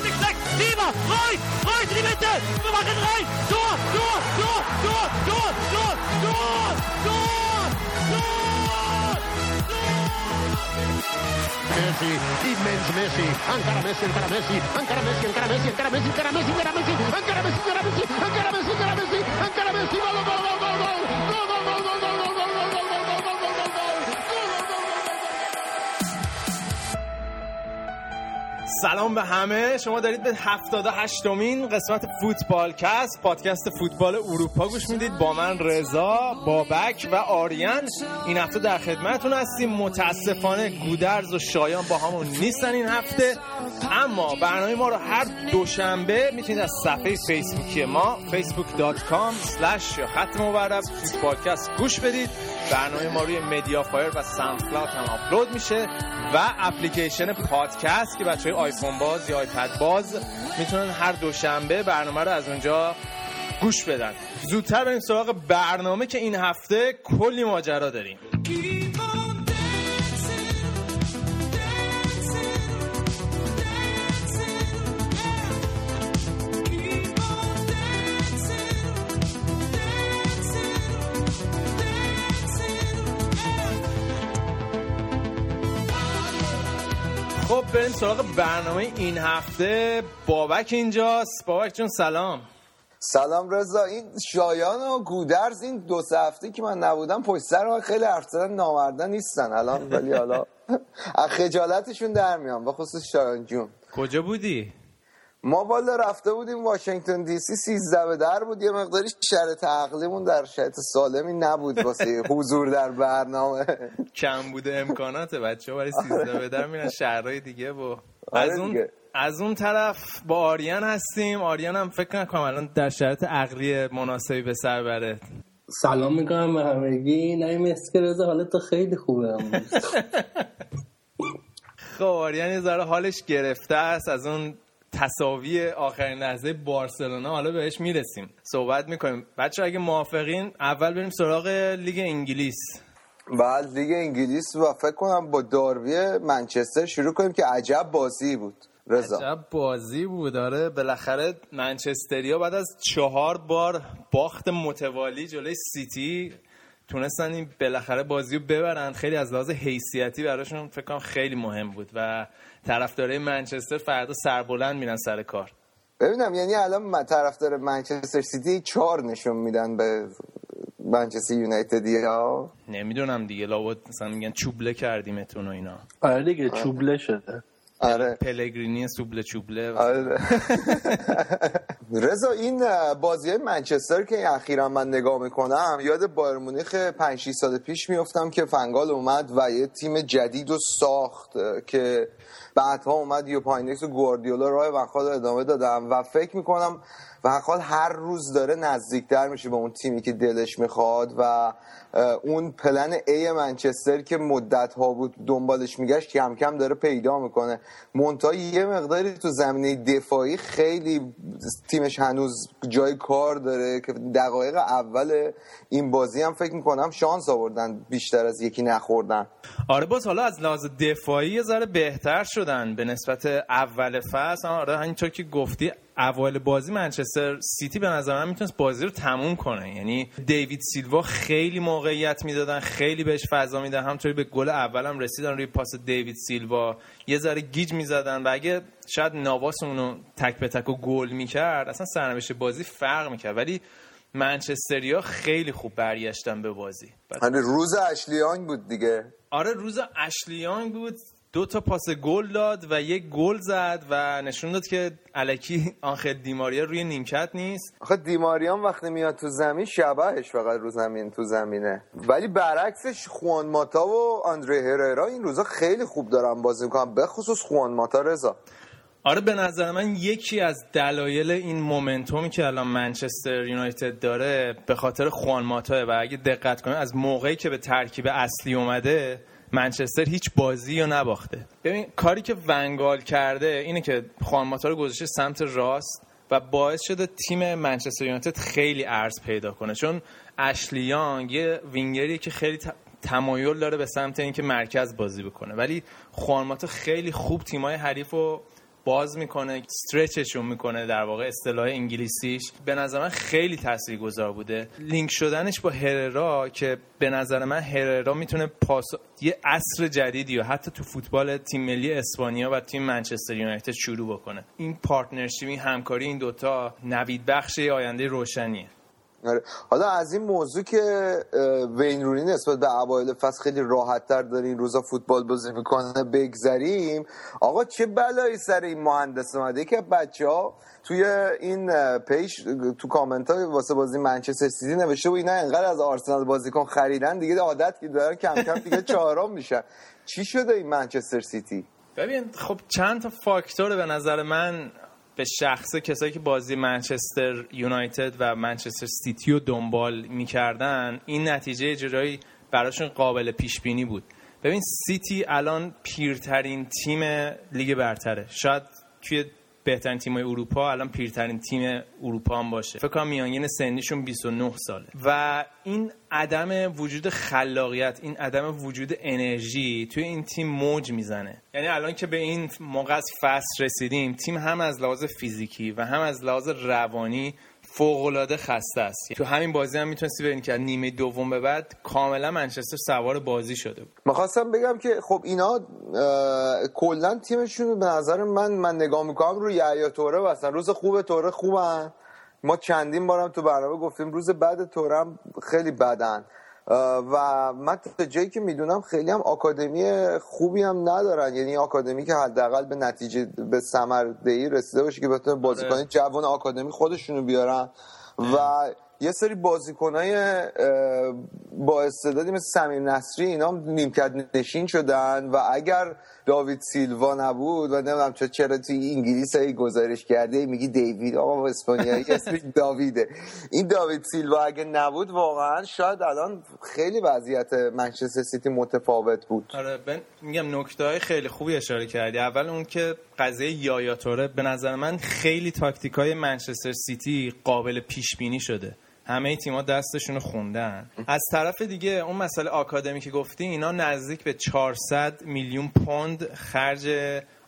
abgesteckt. Lieber, Reus, Reus in die Mitte. Wir machen rein. Tor, Tor, Tor, Tor, Tor, Tor, Tor, Tor, Tor, Messi, immens Messi, encara Messi, encara Messi, encara Messi, encara Messi, encara Messi, encara Messi, encara Messi, encara Messi, encara Messi, encara Messi, encara Messi, encara Messi, gol, gol, gol, gol, gol, gol, gol, سلام به همه. شما دارید به 78 مین قسمت فوتبال کست پادکست فوتبال اروپا گوش می‌دید. با من رضا بابک و آریان. این هفته در خدمتتون هستیم. متاسفانه گودرز و شایان باهامون نیستن این هفته. اما برنامه ما رو هر دوشنبه می‌تونید از صفحه فیسبوکی ما facebook.com slash خط مورب فوتبالکست گوش بدید. برنامه ما روی مدیافایر و ساندکلاود هم آپلود میشه و اپلیکیشن پادکست که بچه های آیفون باز یا آیپد باز می‌تونن هر دوشنبه برنامه رو از اونجا گوش بدن. زودتر بریم سراغ برنامه که این هفته کلی ماجرا داریم. بریم سراغ برنامه این هفته. بابک اینجاست. بابک جون سلام. سلام رضا. این شایان و گودرز این دو سه هفته که من نبودم پشت سر خیلی حرف زدن نامردن نیستن الان ولی حالا از خجالتشون در میام. به خصوص شایان جون. کجا بودی؟ ما بالا رفته بودیم واشنگتن دی سی سیزده به در بود. یه مقداری شرط عقلیمون در شرط سالمی نبود واسه حضور در برنامه. کم بوده امکانات بچه برای سیزده به در میرن شهرهای دیگه با آره از اون. از اون طرف با آریان هستیم. آریان هم فکر نکنم الان در شرایط عقلی مناسبی به سر بره. سلام می‌کنم به همگی. مسکه رضا حالت تو خیلی خوبه. خب آریان یه ذره حالش گرفته است. از اون تصاوی آخرین لحظه بارسلونا حالا بهش می‌رسیم. صحبت می‌کنیم. بچه اگه موافقین اول بریم سراغ لیگ انگلیس. بعد لیگ انگلیس و فکر کنم با داربی منچستر شروع کنیم که عجب بازی بود. رضا. عجب بازی بود. داره بالاخره منچستریا بعد از چهار بار باخت متوالی جلوی سیتی. تونستن این بالاخره بازی رو ببرن. خیلی از لحاظ حیثیتی براشون فکر کنم خیلی مهم بود و طرفدارای منچستر فردا سربلند میرن سر کار. ببینم یعنی الان من طرفدار منچستر سیتی چهار نشون میدن به منچستر یونایتد ها نمی‌دونم دیگه لابد مثلا میگن چوبله کردیمتون و اینا. آره دیگه چوبله شده. آره. پلگرینی سوبله چوبله. آره. رضا این بازی منچستر که اخیرا من نگاه می‌کنم یاد بایر مونیخ 5 6 سال پیش میفتم که فنگال اومد و یه تیم جدید رو ساخت که بعدها اومد یوپاینکس و گواردیولا راه وقال ادامه دادم و فکر می‌کنم وقال هر روز داره نزدیکتر میشه به اون تیمی که دلش می‌خواد و اون پلن ای منچستر که مدت ها بود دنبالش میگشت کم کم داره پیدا می‌کنه. مونتا یه مقداری تو زمینه دفاعی خیلی تیمش هنوز جای کار داره که دقایق اول این بازی هم فکر می‌کنم شانس آوردن بیشتر از یکی نخوردن. آره باز حالا از لحاظ دفاعی یه ذره بهتر شدن. به نسبت اول فصل آره همینطور که گفتی اول بازی منچستر سیتی به نظر من می‌تونست بازی رو تموم کنه. یعنی دیوید سیلوا خیلی موقعیت می‌دادن خیلی بهش فضا میدن. همطوری به گل اولم رسیدن روی پاس دیوید سیلوا. یه ذره گیج می‌زدن و اگه شاید نواس اونو تک به تک و گل می‌کرد اصلا سرنوشت بازی فرق می‌کرد. ولی منچستریا خیلی خوب برگشتن به بازی. آره روز اشلیانگ بود دیگه. آره روز اشلیانگ بود. دو تا پاس گل داد و یک گل زد و نشون داد که الکی آنخل دیماریا روی نیمکت نیست. آخه دیماریان وقتی میاد تو زمین شبهش فقط رو زمین تو زمینه. ولی برعکسش خوان ماتا و آندره هررا این روزا خیلی خوب دارن بازی می‌کنن به خصوص خوان ماتا رضا. آره به نظر من یکی از دلایل این مومنتومی که الان منچستر یونایتد داره به خاطر خوان ماتا و اگه دقت کنید از موقعی که به ترکیب اصلی اومده منچستر هیچ بازی رو نباخته. ببین کاری که ونگال کرده اینه که خوانماتا رو گذاشته سمت راست و باعث شده تیم منچستر یونایتد خیلی ارز پیدا کنه. چون اشلی یانگ یه وینگریه که خیلی تمایل داره به سمت اینکه مرکز بازی بکنه. ولی خوانماتا خیلی خوب تیمای حریف رو باز می‌کنه استرچشون می‌کنه در واقع اصطلاح انگلیسیش. به نظر من خیلی تاثیرگذار بوده. لینک شدنش با هررا که به نظر من هررا می‌تونه پاس یه عصر جدیدی و حتی تو فوتبال تیم ملی اسپانیا و تیم منچستر یونایتد شروع بکنه. این partnership این همکاری این دوتا نوید بخش آینده روشنیه. حالا از این موضوع که وین رونی نسبت به اوایل فصل خیلی راحت تر داره این روزا فوتبال بازی می‌کنه بگذریم. آقا چه بلایی سر این مهندس اومده؟ که بچه ها توی این page تو کامنت های واسه بازی منچستر سیتی نوشته و اینا انقدر از آرسنال بازیکن خریدن دیگه عادت که دارن کم کم دیگه چهارم میشن. چی شده این منچستر سیتی؟ ببین خب چند تا فاکتور به نظر من. به شخصه کسایی که بازی منچستر یونایتد و منچستر سیتی رو دنبال می‌کردن این نتیجه جرایی براشون قابل پیش بینی بود. ببین سیتی الان پیرترین تیم لیگ برتره. شاید توی بهترین تیم اروپا الان پیرترین تیم اروپا هم باشه. فکر کنم میانگین سنیشون 29 ساله. و این عدم وجود خلاقیت این عدم وجود انرژی توی این تیم موج می‌زنه. یعنی الان که به این موقع از فصل رسیدیم تیم هم از لحاظ فیزیکی و هم از لحاظ روانی فوق خسته است. تو همین بازی هم می‌تونستی ببینی که نیمه دوم به بعد کاملا منچستر سوار بازی شده بود. می‌خواستم بگم که خب اینا کلا تیمشون به نظر من من نگاه می‌کنم رو یحیی توره واسه روز خوب توره خوبن. ما چندین بارم تو برنامه گفتیم روز بعد توره هم خیلی بدن. و من تا جایی که می‌دونم خیلی هم آکادمی خوبی هم ندارن. یعنی آکادمی که حداقل به نتیجه به ثمر دهی رسیده باشه که بتونه بازیکن آره. جوان آکادمی خودشونو بیارن. و یه سری بازیکنای با استعدادی مثل سمیر نصری اینا نیمکت نشین شدن و اگر داوید سیلوا نبود و نمی‌دونم چرا چرا توی انگلیس ای گزارش کرده میگی دیوید آقا اسپانیایی اسمش داویده. این داوید سیلوا اگه نبود واقعا شاید الان خیلی وضعیت منچستر سیتی متفاوت بود. آره من میگم نکته های خیلی خوبی اشاره کردی. اول اون که قضیه یایا توره به نظر من خیلی تاکتیک های منچستر سیتی قابل پیش بینی شده. همه تیما دستشون رو خوندن. از طرف دیگه اون مسئله آکادمی که گفتی اینا نزدیک به 400 میلیون پوند خرج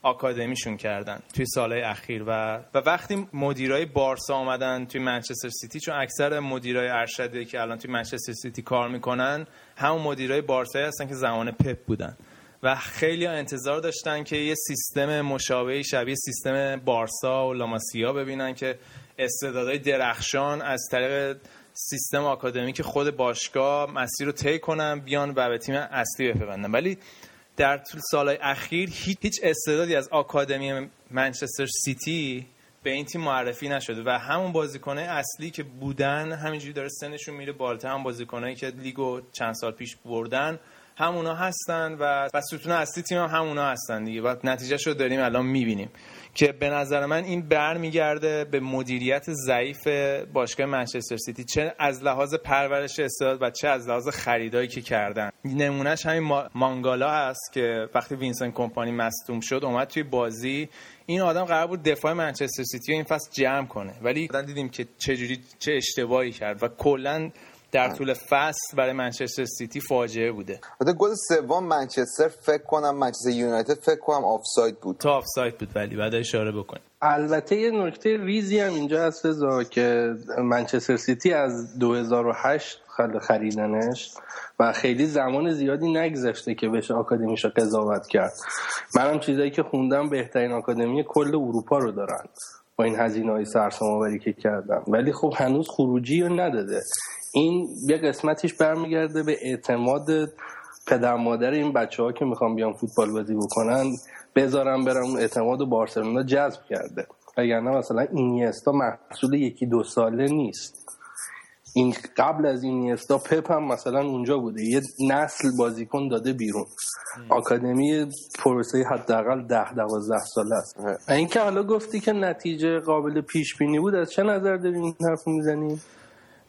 آکادمیشون کردن توی سالهای اخیر. و و وقتی مدیرای بارسا آمدن توی منچستر سیتی چون اکثر مدیرای ارشده که الان توی منچستر سیتی کار می‌کنن همون مدیرای بارسایی هستن که زمان پپ بودن. و خیلی انتظار داشتن که یه سیستم مشابهی شبیه سیستم بارسا و لاماسیا ببینن که استعدادهای درخشان از طریق سیستم آکادمیک خود باشگاه مسیر رو طی کنن بیان و به تیم اصلی بپیوندن. ولی در طول سالهای اخیر هیچ استعدادی از آکادمی منچستر سیتی به این تیم معرفی نشده و همون بازیکنه اصلی که بودن همینجوری داره سنشون میره بالاتر هم بازیکنایی که لیگو چند سال پیش بردن همونا هستن و و ستون اصلی تیم هم همونا هستن دیگه. و نتیجه رو داریم الان می‌بینیم. که به نظر من این برمیگرده به مدیریت ضعیف باشگاه منچستر سیتی. چه از لحاظ پرورش استعداد و چه از لحاظ خریدایی که کردن. نمونهش همین مانگالا هست که وقتی وینسنت کمپانی مصدوم شد اومد توی بازی. این آدم قرار بود دفاع منچستر سیتی رو این فصل جمع کنه. ولی دیدیم که چه جوری چه اشتباهی کرد و کلا در طول فصل برای منچستر سیتی فاجعه بوده. البته گل سوم منچستر فکر کنم منچستر یونایتد فکر کنم آفساید بود. تا آفساید بود ولی بعد اشاره بکنیم. البته یه نکته ریزی هم اینجا هست رضا که منچستر سیتی از 2008 خریدنش و خیلی زمان زیادی نگذشته که بهش آکادمیش قضاوت کرد. منم چیزایی که خوندم بهترین آکادمی کل اروپا رو دارن با این هزینه های سرسام که کردم ولی خب هنوز خروجی رو نداده. این یه قسمتیش برمیگرده به اعتماد پدر مادر این بچه ها که می‌خوان بیان فوتبال بازی بکنن. بذارم برم اعتماد و بارسلونا جذب کرده. وگرنه مثلا اینیستا محصول یکی دو ساله نیست. این قبل از اینیستا پپ هم مثلا اونجا بوده. یه نسل بازیکن داده بیرون. آکادمی پروسه حداقل ده دوازده ساله است. اینکه حالا گفتی که نتیجه قابل پیش بینی بود از چه نظر داری این حرف می‌زنی؟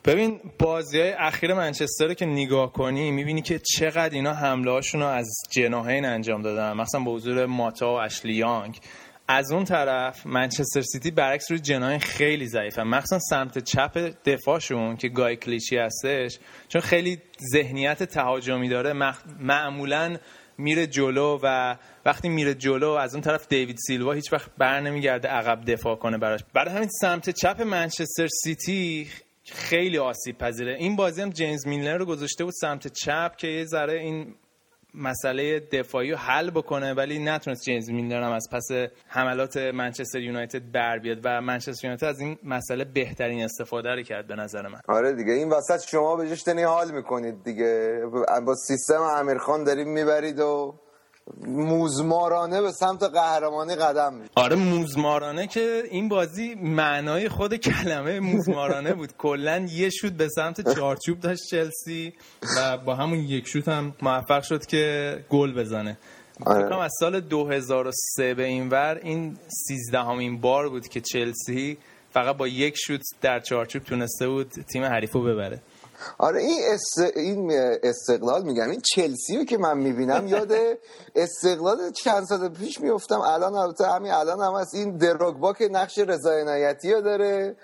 ببین بازی های اخیر منچستر رو که نگاه کنی می‌بینی که چقدر اینا حمله هاشون رو از جناهین انجام دادن. مثلا با حضور ماتا و اشلی یانگ. از اون طرف منچستر سیتی برعکس روی جناهین خیلی ضعیفه مخصوصا سمت چپ دفاعشون که گای کلیچی هستش چون خیلی ذهنیت تهاجمی داره. معمولا میره جلو و وقتی میره جلو از اون طرف دیوید سیلوا هیچ وقت بر نمیگرده عقب دفاع کنه براش. برای همین سمت چپ منچستر سیتی خیلی آسیب پذیره. این بازی هم جیمز میلنر رو گذاشته بود سمت چپ که یه ذره این مسئله دفاعی رو حل بکنه ولی نتونست جیمز میلنر هم از پس حملات منچستر یونایتد بر بیاد و منچستر یونایتد از این مسئله بهترین استفاده رو کرد به نظر من. آره دیگه این وسط شما به حال می‌کنید دیگه. با سیستم امیرخان داریم می‌برید و موزمارانه به سمت قهرمانی قدم می آره موزمارانه که این بازی معنای خود کلمه موزمارانه بود. کلا یه شوت به سمت چارچوب داشت چلسی و با همون یک شوت هم موفق شد که گل بزنه. آره. از سال 2003 به این ور این 13 همین بار بود که چلسی فقط با یک شوت در چارچوب تونسته بود تیم حریفو ببره. آره این, این استقلال میگم این چلسی رو که من می‌بینم یاد استقلال چند سال پیش میفتم الان البته همین الان هم هست. این دروگبا که نقش رضا عنایتی رو داره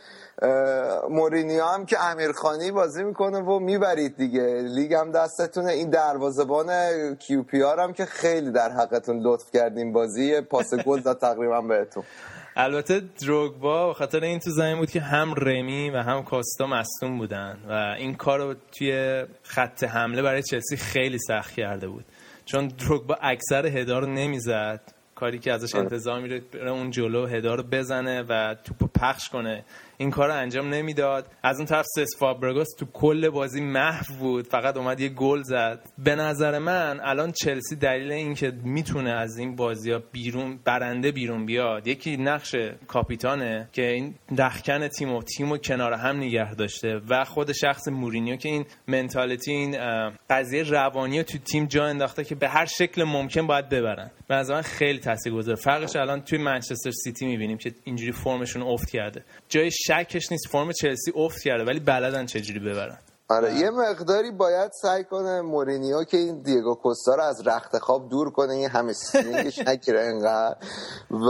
مورینیو هم که امیرخانی بازی می‌کنه و می‌برید دیگه. لیگ هم دستتونه. این دروازبان کیو پی آر هم که خیلی در حقتون لطف کردیم بازی. پاس گل داد تقریبا بهتون. البته دروگبا به خاطر این تو زمین بود که هم رمی و هم کاستا مصدوم بودن و این کار رو توی خط حمله برای چلسی خیلی سخت کرده بود. چون دروگبا اکثر هدا رو نمی‌زد. کاری که ازش آره. انتظار میره اون جلو هدا رو بزنه و توپو پخش کنه. این کار رو انجام نمی‌داد. از اون طرف سسک فابرگاس تو کل بازی محو بود. فقط اومد یه گل زد. به نظر من الان چلسی دلیل اینکه می‌تونه از این بازی ها بیرون برنده بیرون بیاد یکی نقش کاپیتانه که این رختکن تیم و تیم و کنار هم نگه داشته و خود شخص مورینیو که این mentality این قضیه روانی تو تیم جا انداخته که به هر شکل ممکن باید ببرن. به نظر من خیلی تاثیرگذاره فرقش الان توی منچستر سیتی می‌بینیم که اینجوری فرمشون افت کرده. جای شکش نیست فرم چلسی افت کرده ولی بلدن چجوری ببرن. آره یه مقداری باید سعی کنه مورینیو که این دیگو کوستا رو از رخت خواب دور کنه این همه سینگش نکره انقدر و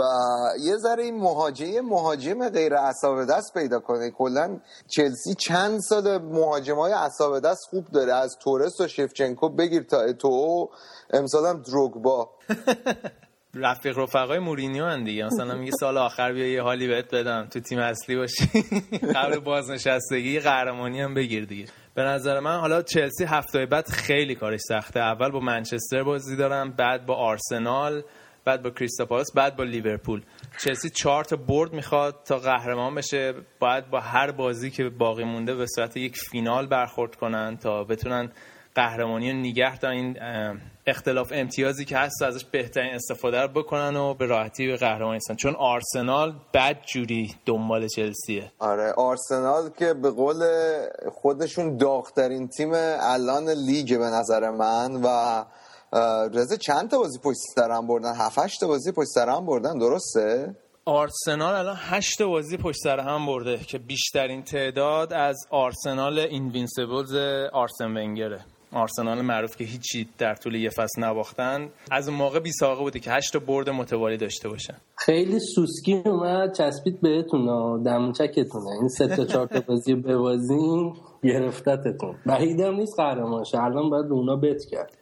یه ذره این مهاجم مهاجم غیر اصاب دست پیدا کنه. کلا چلسی چند سال مهاجم های اصاب دست خوب داره از تورس و شفچنکو بگیر تا تو امسال هم دروگبا. رفیق رفقای مورینیو هن دیگه. مثلا میگه سال آخر بیا یه حالی بهت بدم. تو تیم اصلی باشی. قبل بازنشستگی قهرمانی هم بگیر دیگه. به نظر من حالا چلسی هفته بعد خیلی کارش سخته. اول با منچستر بازی دارم بعد با آرسنال بعد با کریستاپالاس بعد با لیورپول. چلسی چهار تا برد می‌خواد تا قهرمان بشه. باید با هر بازی که باقی مونده به صورت یک فینال برخورد کنن تا بتونن قهرمانی رو نگه تا این اختلاف امتیازی که هست ازش بهترین استفاده رو بکنن و به راحتی به قهرمانی هستن چون آرسنال بد جوری دنبال چلسیه. آره آرسنال که به قول خودشون داغترین تیم الان لیگ به نظر من و رضا چند تا بازی پشت سر هم بردن؟ 7 تا بازی پشت سر هم بردن درسته؟ آرسنال الان هشت بازی پشت سر هم برده که بیشترین تعداد از آرسنال Invincibles آرسن ونگره. آرسنال معروف که هیچی در طول یه فصل نباختن. از اون موقع بی ساقه بوده که هشت برد متوالی داشته باشن خیلی سوسکی اومد چسبید بهتون دمچکتونه این سه تا چهار تا بازی ببازین گرفتتتون. بعیدم نیست قهرمان الان باید اونا بت کرد.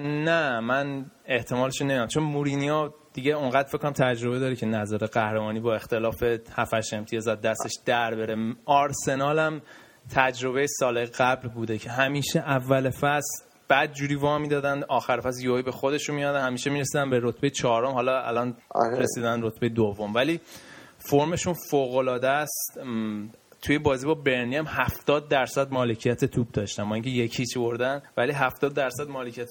نه من احتمالش نمی‌دونم. چون مورینیو دیگه اونقدر فکر کنم تجربه داره که نظر قهرمانی با اختلاف 7 امتیاز دستش در بره. آرسنال هم تجربه سال قبل بوده که همیشه اول فصل بعد جوری وا می‌دادن آخر فصل یوهی به خودشون میادن همیشه می‌رسیدن به رتبه چهارم حالا الان آره. رسیدن رتبه دوم. ولی فرمشون فوق العاده است توی بازی با برنی هم 70 درصد مالکیت توپ داشتن. ما اینکه یکی بردن ولی 70 درصد مالکیت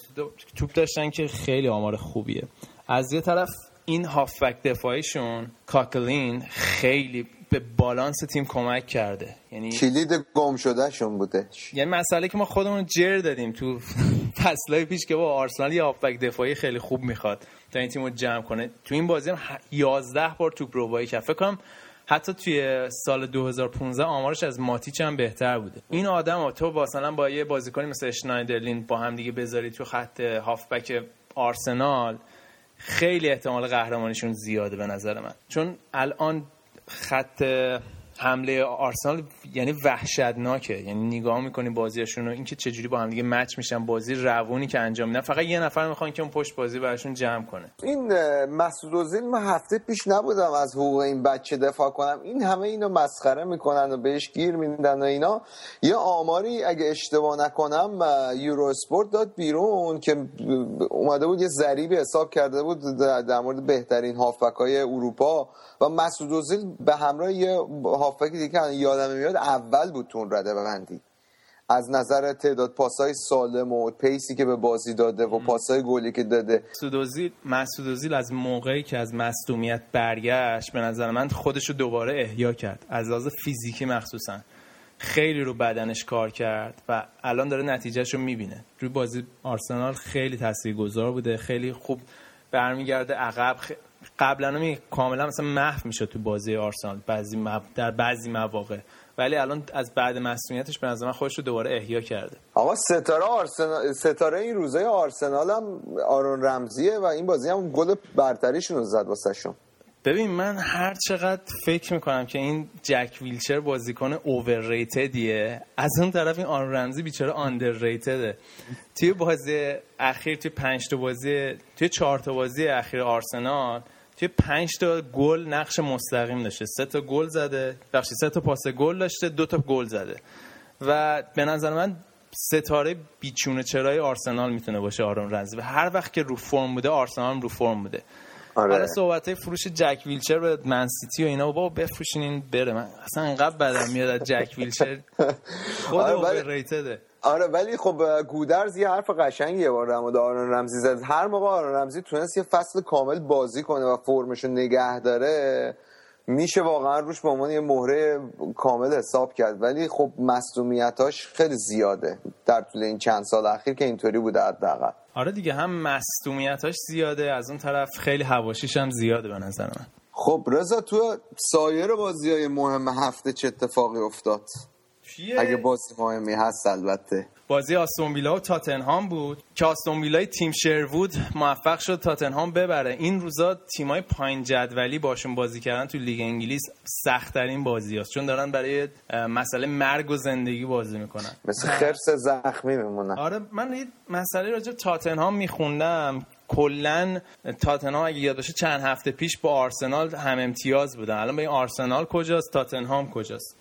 توپ داشتن که خیلی آمار خوبیه. از یه طرف این هافبک دفاعیشون کاکلین خیلی به بالانس تیم کمک کرده. یعنی کلید گم شده شون بوده. یعنی مسئله که ما خودمون جر دادیم تو فصلهای پیش که با آرسنال یه هافبک دفاعی خیلی خوب می‌خواد تا این تیم رو جمع کنه. تو این بازی هم 11 بار توپ روبایی کرد. فکر کنم حتی توی سال 2015 آمارش از ماتیچ هم بهتر بوده. این آدم تو مثلا با یه بازیکنی مثل شنایدرلین با هم دیگه بذاری تو خط هافبک آرسنال خیلی احتمال قهرمانیشون زیاده به نظر من. چون الان خط حمله آرسنال یعنی وحشتناکه. یعنی نگاه می‌کنی بازیشون رو اینکه چجوری با هم دیگه مچ میشن بازی روونی که انجام میدن. فقط یه نفر می‌خوان که اون پشت بازی براشون جمع کنه. این مسعود من هفته پیش نبودم از حقوق این بچه دفاع کنم. این همه اینو مسخره می‌کنن و بهش گیر میدن و اینا. یه آماری اگه اشتباه نکنم یورو اسپورت داد بیرون که اومده بود یه ضریبی حساب کرده بود در مورد بهترین هافبک اروپا. و مسعود به همراه یه هافبک دیگه یادم میاد اول بود تو اون رده بندی از نظر تعداد پاسای سالم و پیسی که به بازی داده و پاسای گلی که داده. مسعود اوزیل از موقعی که از مصدومیت برگشت به نظر من خودش رو دوباره احیا کرد. از لحاظ فیزیکی مخصوصا. خیلی رو بدنش کار کرد و الان داره نتیجهش رو می‌بینه. روی بازی آرسنال خیلی تاثیرگذار بوده خیلی خوب برمیگرده عقب قبلا می کاملا مثلا محو می‌شد تو بازی آرسنال بعضی در بعضی مواقع. ولی الان از بعد مسئولیتش به نظر من خودش رو دوباره احیا کرده. آقا ستاره آرسنال ستاره این روزای آرسنال هم آرون رمزیه و این بازی هم گل برتریشون رو زد واسهشون ببین من هر چقدر فکر می‌کنم که این جک ویلچر بازیکن اوورریتدیه از اون طرف این آن رمزی بیچاره آندرریتده توی بازی اخیر توی پنج تا بازی توی چهار تا بازی اخیر آرسنال توی پنج تا گل نقش مستقیم داشته. سه تا گل زده. بخشی سه تا پاس گل داشته. دو تا گل زده. و به نظر من ستاره بیچونه چرای آرسنال می‌تونه باشه آرون رمزی و هر وقت که رو فرم بوده آرسنال رو فرم بوده. آره. حالا صحبت فروش جک ویلچر به منسیتی و اینا بابا بفروشین این بره. من اصلا انقدر بدم میاد از جک ویلچر. خود آره آره ولی خب گودرز یه حرف قشنگی یه بار در آرون رمزی زد. هر موقع آرون رمزی تونست یه فصل کامل بازی کنه و فرمشو نگه داره میشه واقعا روش به عنوان یه مهره کامل حساب کرد. ولی خب مصدومیتاش خیلی زیاده در طول این چند سال اخیر که اینطوری بوده حداقل. آره دیگه هم مصدومیتاش زیاده از اون طرف خیلی حواشیش هم زیاده به نظر من. خب رضا تو سایر بازی های مهم هفته چه اتفاقی افتاد؟ چیه؟ اگه بازی مهمی هست البته. بازی آستون ویلا و تاتنهام بود. که آستون ویلای تیم شروود موفق شد تاتنهام ببره. این روزا تیمای پایین جدولی باشون بازی کردن تو لیگ انگلیس سختترین بازی هست چون دارن برای مسئله مرگ و زندگی بازی می‌کنن. مثل خرس زخمی میمونن. آره من یه مسئله راجع تاتنهام میخوندم. کلا تاتنهام اگه یاد باشه چند هفته پیش با آرسنال هم امتیاز بودن. الان به این آرسنال کجاست تاتنهام کجاست؟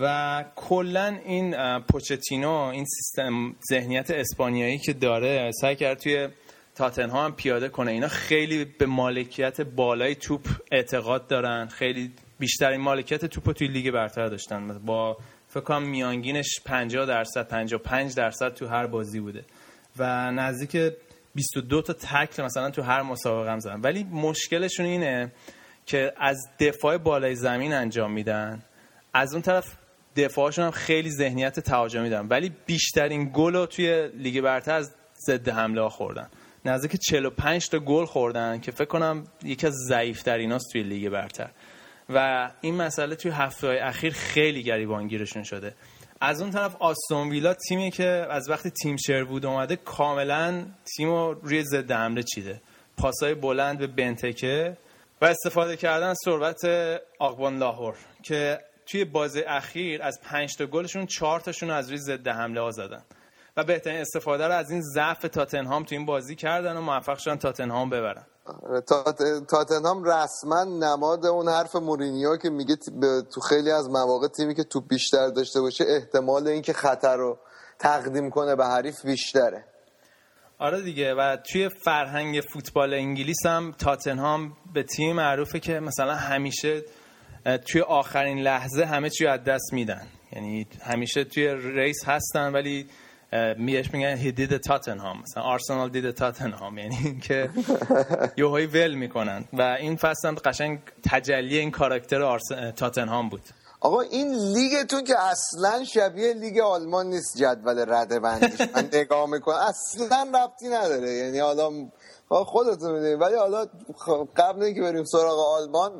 و کلا این پوچتینو این سیستم ذهنیت اسپانیایی که داره سعی کرد توی تاتنهام هم پیاده کنه. اینا خیلی به مالکیت بالای توپ اعتقاد دارن. خیلی بیشترین مالکیت توپ توی لیگ برتر داشتن. با فکر کنم میانگینش 50 درصد 55 درصد تو هر بازی بوده. و نزدیک 22 تا تکل مثلا تو هر مسابقه هم زدن. ولی مشکلشون اینه که از دفاع بالای زمین انجام میدن. از اون طرف دفاعشون هم خیلی ذهنیت تهاجمی دارن. ولی بیشترین گل رو توی لیگ برتر از ضد حمله ها خوردن. نزدیک 45 تا گل خوردن که فکر کنم یکی از ضعیف تریناست توی لیگ برتر. و این مسئله توی هفته های اخیر خیلی گریبانگیرشون شده. از اون طرف آستون ویلا تیمی که از وقتی تیم بود اومده کاملا تیم رو روی ضد حمله چیده. پاسای بلند به بنتکه و استفاده کردن از ثروت آقبان لاهور که توی بازی اخیر از پنج تا گلشون چهار تاشون از روی ضد حمله ها زدن. و بهترین استفاده رو از این ضعف تاتنهام تو این بازی کردن و موفق شدن تاتنهام ببرن. آره، تاتنهام رسما نماد اون حرف مورینیو که میگه تو خیلی از مواقع تیمی که تو بیشتر داشته باشه احتمال اینکه خطر رو تقدیم کنه به حریف بیشتره. آره دیگه و توی فرهنگ فوتبال انگلیس هم تاتنهام به تیم معروفه که مثلا همیشه توی آخرین لحظه همه چی از دست میدن. یعنی همیشه توی ریس هستن ولی میش میگن هی دید تاتنهام مثلا آرسنال دید تاتنهام یعنی اینکه یوهایی ول می‌کنن. و این فصل هم قشنگ تجلی این کاراکتر آرس... تاتنهام بود. آقا این لیگتون که اصلا شبیه لیگ آلمان نیست جدول رده بندیش. من نگاه می‌کنم. اصلا ربطی نداره. یعنی حالا خودتون می‌دونید ولی حالا خب، قبل اینکه بریم سراغ آلمان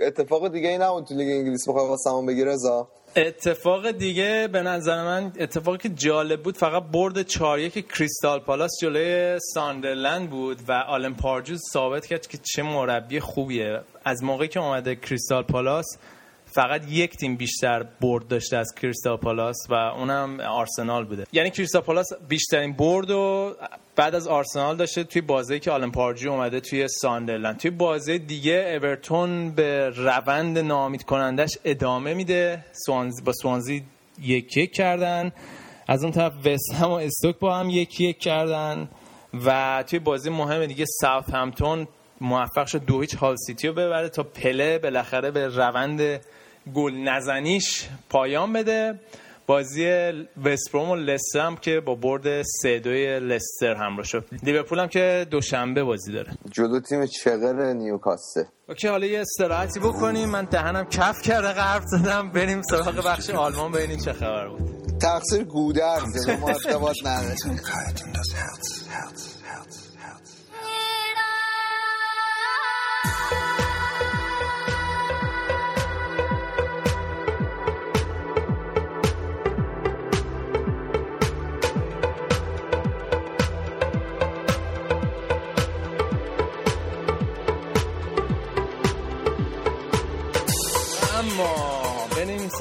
اتفاق دیگه ای نبود تو لیگ انگلیس بخواه واسمون بگی رضا؟ اتفاق دیگه به نظر من اتفاقی که جالب بود فقط برد 4 یک کریستال پالاس جلوی ساندرلند بود و آلن پاردیو ثابت کرد که چه مربی خوبیه. از موقعی که اومده کریستال پالاس فقط یک تیم بیشتر برد داشته از کریستال پالاس و اونم آرسنال بوده. یعنی کریستال پالاس بیشترین برد و بعد از آرسنال داشته توی بازی که آلن پارجی اومده توی ساندرلند. توی بازی دیگه اورتون به روند نامید کنندش ادامه میده. سوانزی با سوانزی یک یک کردن. از اون طرف وست هم و استوک با هم یکی یک کردن. و توی بازی مهم دیگه ساوت همتون موفق شد دو هیچ هال سیتی رو ببره تا پله بالاخره به روند گل نزنیش پایان بده. بازی وستبرام و لستر هم که با برد سه دوی لستر همراه شد. لیورپول هم که دوشنبه بازی داره. جلو تیم چغر نیوکاسله OK حالا یه استراحتی بکنیم. من دهنم کف کرده حرف زدم. بریم سراغ بخش آلمان. ببینیم چه خبر بود. تقصیر گودرز. ما ارتباط نداره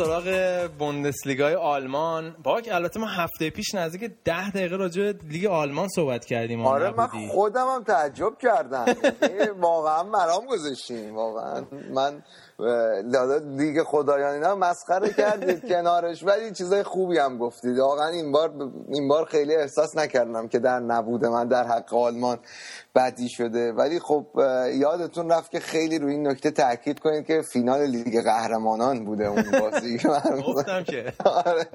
سراغ بوندسلیگای آلمان. با البته ما هفته پیش نزدیک ده دقیقه راجع لیگ آلمان صحبت کردیم آره من. خودم هم تعجب کردم. واقعا مرام گذاشتیم. واقعا من اه، لیگ خدایان اینا مسخره کردید کنارش. ولی چیزای خوبی هم گفتید. واقعا این بار این بار خیلی احساس نکردم که در نبوده من در حق آلمان بدی شده. ولی خب یادتون رفت که خیلی روی این نکته تاکید کنید که فینال لیگ قهرمانان بوده اون بازی. گفتم که. آره.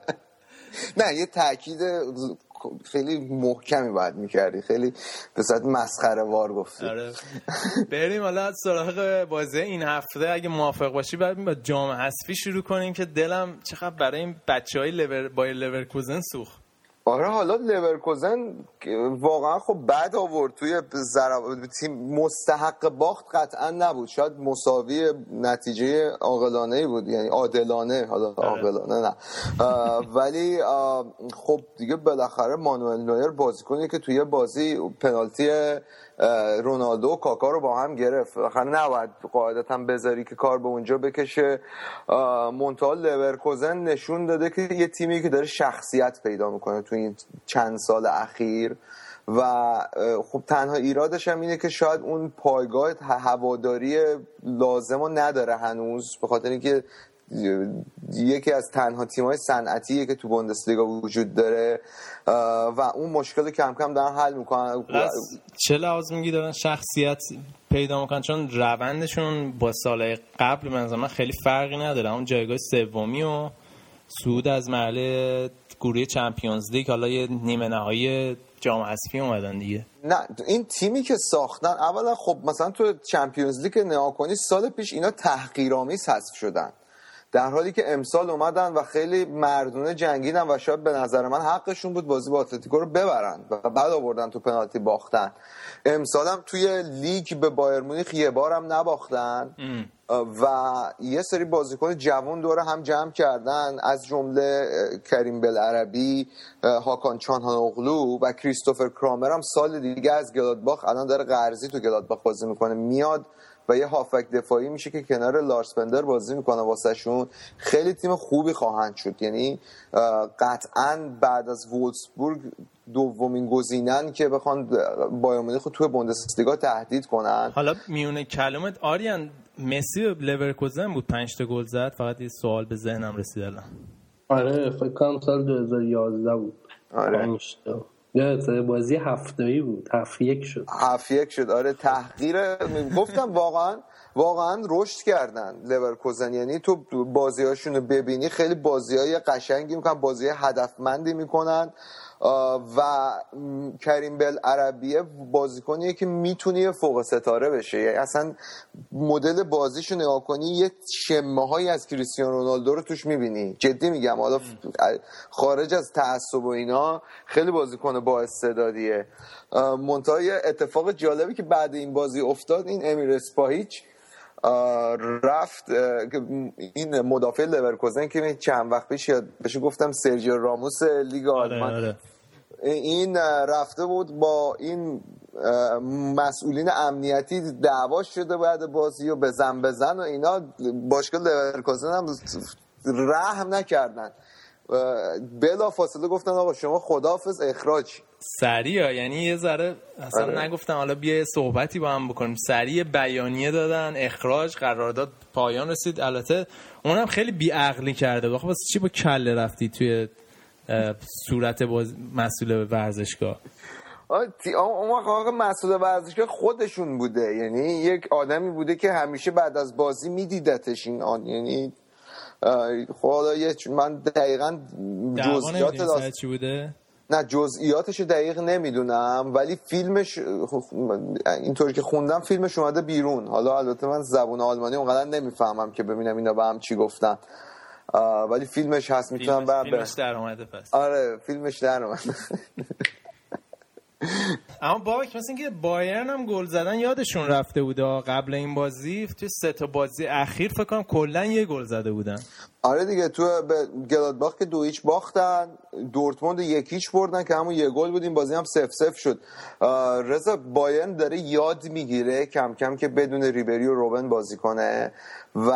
نه یه تاکید خیلی محکمی باید می‌کردی. خیلی به صورت مسخره وار گفتی. آره. بریم حالا سراغ بازی این هفته. اگه موافق باشی بعد با جام حذفی شروع کنیم که دلم چقدر برای این بچه های لور... بایر لورکوزن سوخت. آره حالا لورکوزن واقعا خب بد آورد. توی ضرب تیم مستحق باخت قطعا نبود. شاید مساوی نتیجه عاقلانه بود. یعنی عادلانه. حالا عاقلانه نه. ولی اه، خب دیگه بالاخره مانوئل نویر بازیکنی که توی بازی پنالتی رونالدو کاکا رو با هم گرفت. نباید قاعدتا بذاری که کار به اونجا بکشه. منتها لورکوزن نشون داده که یه تیمی که داره شخصیت پیدا می‌کنه تو این چند سال اخیر. و خب تنها ایرادش هم اینه که شاید اون پایگاه هواداری لازم رو نداره هنوز به خاطر اینکه یکی از تنها تیم‌های صنعتیه که تو بوندسلیگا وجود داره و اون مشکل کم کم دارن حل می‌کنن. چه لحاظ میگی دارن شخصیت پیدا می‌کنن؟ چون روندشون با سال قبل من خیلی فرقی نداره. اون جایگاه سومی و صعود از مرحله گروه چمپیونز لیگ حالا یه نیمه نهایی جام حذفی اومدن دیگه. نه این تیمی که ساختن اولا خب مثلا تو چمپیونز لیگ نگاه کنی سال پیش اینا تحقیرآمیز حذف شدن. در حالی که امسال اومدن و خیلی مردونه جنگیدن و شاید به نظر من حقشون بود بازی با اتلتیکو رو ببرن و بعد آوردن تو پنالتی باختن. امسال هم توی لیگ به بایر مونیخ یه بار هم نباختن و یه سری بازیکن جوان دوره هم جمع کردن از جمله کریم بلعربی هاکان چانهانوغلو و کریستوفر کرامر هم سال دیگه از گلادباخ الان داره قرضی تو گلادباخ بازی می‌کنه. میاد و یه هافک دفاعی میشه که کنار لارس بندر بازی می‌کنه. واسهشون خیلی تیم خوبی خواهند شد. یعنی قطعا بعد از وولسبورگ دومین گزینن که بخوان بایر مونیخ رو توی بوندسلیگا تهدید کنن. حالا میونه کلمت آریان مسی لورکوزن بود 5 تا گل زد. فقط یه سوال به ذهنم رسید الان. آره فکر کنم سال 2011 بود. آره. بازی هفتایی بود. هفت یک شد. هفت یک شد. آره تحقیر گفتم واقعا واقعا رشد کردن لورکوزن. یعنی تو بازیهاشون رو ببینی خیلی بازی های قشنگی می‌کنن بازی هدفمندی می‌کنن. و کریم بل عربیه بازیکنیه که می‌تونی فوق ستاره بشه. یعنی اصلا مدل بازیشو نگاه کنی یه شمه هایی از کریستیانو رونالدو رو توش می‌بینی. جدی میگم حالا خارج از تعصب و اینا خیلی بازیکن با استعدادیه. منتها یه اتفاق جالبی که بعد این بازی افتاد این امیر اسپاهیچ رفت این مدافع لورکوزن که چند وقت پیش یاد بهش گفتم سرجیو راموس لیگ آره آلمان. آره. این اه، رفته بود با این مسئولین امنیتی دعوا شده بعد بازی و بزن بزن و اینا. باشگاه لورکوزن هم رحم نکردن. بلا فاصله گفتن آقا شما خداحافظ اخراج. سریع یعنی یه ذره اصلا آره. نگفتن حالا بیا صحبتی با هم بکنیم. سریع بیانیه دادن اخراج قرارداد پایان رسید. البته اونم خیلی بیعقلی کرده بخواه واسه چی با کله رفتی توی صورت باز... مسئول ورزشگاه؟ اون وقت آقا مسئول ورزشگاه خودشون بوده. یعنی یک آدمی بوده که همیشه بعد از بازی میدیدتش این آن یعنی اه، خب من دقیقا جزئیات چی بوده؟ نه جزئیاتش دقیق نمی‌دونم ولی فیلمش اینطور که خوندم فیلمش اومده بیرون. حالا البته من زبون آلمانی اونقدر نمی‌فهمم که ببینم اینا به هم چی گفتن. ولی فیلمش هست می‌تونم فیلمش, بر فیلمش در اومده پس. آره فیلمش در اومد اما بابک مثل اینکه بایرن هم گل زدن یادشون رفته بوده. قبل این بازی توی سه تا بازی اخیر فکر کنم کلا یه گل زده بودن. آره دیگه تو به گلادباخ که دو باختن دورتموند یک هیچ بردن که همون یه گل بود این بازی هم سف سف شد. رضا بایرن داره یاد می‌گیره کم کم که بدون ریبری و روبن بازی کنه و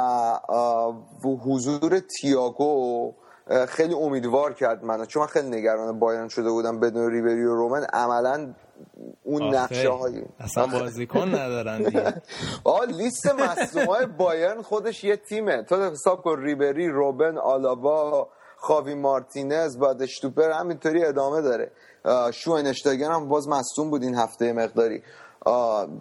حضور تییاگو خیلی امیدوار کرد منو چون من خیلی نگران بایرن شده بودم بدون ریبری و روبن عملا اون نقشه های اصلا بازیکن ندارن دیگه. آه لیست مصدومای بایرن خودش یه تیمه. تو حساب کن ریبری روبن آلابا خاوی مارتینز بادشتوپر همینطوری ادامه داره. شوینشتاگر هم باز مصدوم بود این هفته مقداری.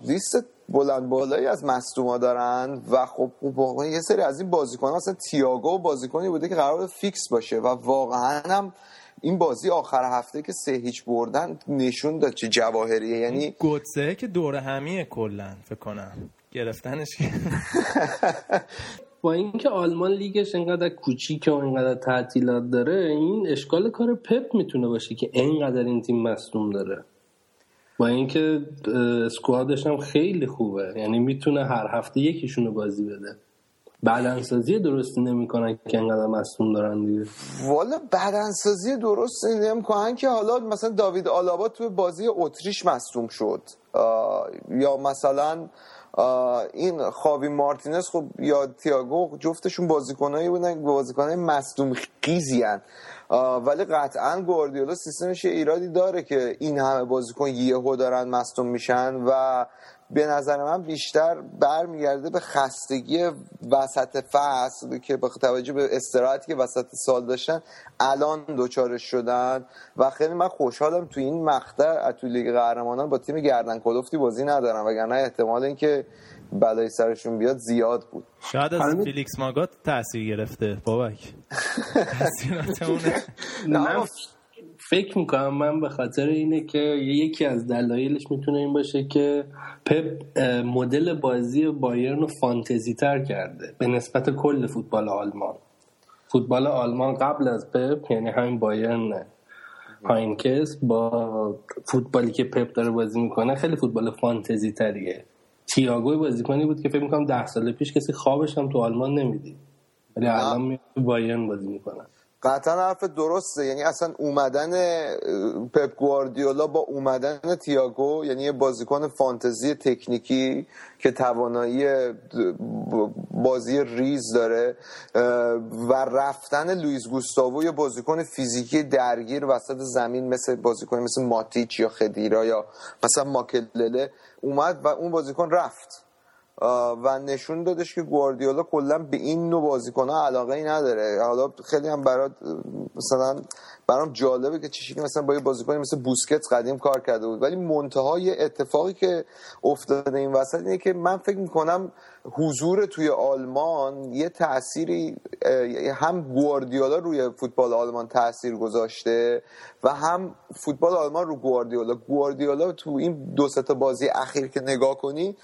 لیست بلند بالایی از مصدوما دارن و خب واقعا یه سری از این بازیکن اصلا تییاگو بازیکنی بوده که قرار بود فیکس باشه و واقعا هم این بازی آخر هفته که سه هیچ بردن نشون داد چه جواهریه. یعنی گوتسه که دور همیه کلا فکر کنم. گرفتنش که با اینکه آلمان لیگش انقدر کوچیکه و انقدر تعطیلات داره این اشکال کار پپ می‌تونه باشه که انقدر این تیم مصدوم داره. با اینکه اسکوادش هم خیلی خوبه. یعنی می‌تونه هر هفته یکیشون رو بازی بده. بدنسازی درستی نمی‌کنن که انقدر مصدوم دارن دیگه. والا بدنسازی درست نمی‌کنن که حالا مثلا داوید آلابا توی بازی اتریش مصدوم شد. یا مثلا این خاوی مارتینز خب یا تییاگو جفتشون بازیکنایی بودن بازیکنای مصدوم خیزی هن. ولی قطعا گواردیولا سیستمش یه ایرادی داره که این همه بازیکن یهو دارن مصدوم میشن و به نظر من بیشتر برمیگرده به خستگی وسط فصل که با توجه به استراحتی که وسط سال داشتن الان دوچارش شدن و خیلی من خوشحالم تو این مقطع تو لیگ قهرمانان با تیم گردن کلفتی بازی ندارم وگرنه احتمال اینکه بلای سرشون بیاد زیاد بود. شاید از فیلیکس ماگات تاثیر گرفته بابک. من فکر می‌کنم من به خاطر اینه که یکی از دلایلش می‌تونه این باشه که پپ مدل بازی بایرن رو فانتزی تر کرده به نسبت کل فوتبال آلمان. فوتبال آلمان قبل از پپ یعنی همین بایرن هاینکس با فوتبالی که پپ داره بازی می‌کنه خیلی فوتبال فانتزی تریه تییاگو بازیکنی بود که فکر می‌کنم ده سال پیش کسی خوابش هم تو آلمان نمی‌دید. ولی الان بایرن بازی می‌کنه. قطعا حرف درسته. یعنی اصلا اومدن پپ گواردیولا با اومدن تییاگو یعنی یه بازیکن فانتزی تکنیکی که توانایی بازی ریز داره و رفتن لوئیس گوستاوو یه بازیکن فیزیکی درگیر وسط زمین مثل بازیکن مثل ماتیچ یا خدیرا یا مثلا ماکلله اومد و اون بازیکن رفت. و نشون دادش که گواردیولا کلا به این نوع بازیکن‌ها علاقه ای نداره. حالا خیلی هم برات مثلا برام جالبه که چه مثلا با یه بازیکنی مثل بوسکتس قدیم کار کرده بود. ولی منتهای اتفاقی که افتاده این وسط اینه که من فکر می‌کنم حضور توی آلمان یه تأثیری هم گواردیولا روی فوتبال آلمان تاثیر گذاشته و هم فوتبال آلمان رو گواردیولا. گواردیولا تو این دو تا بازی اخیر که نگاه کنی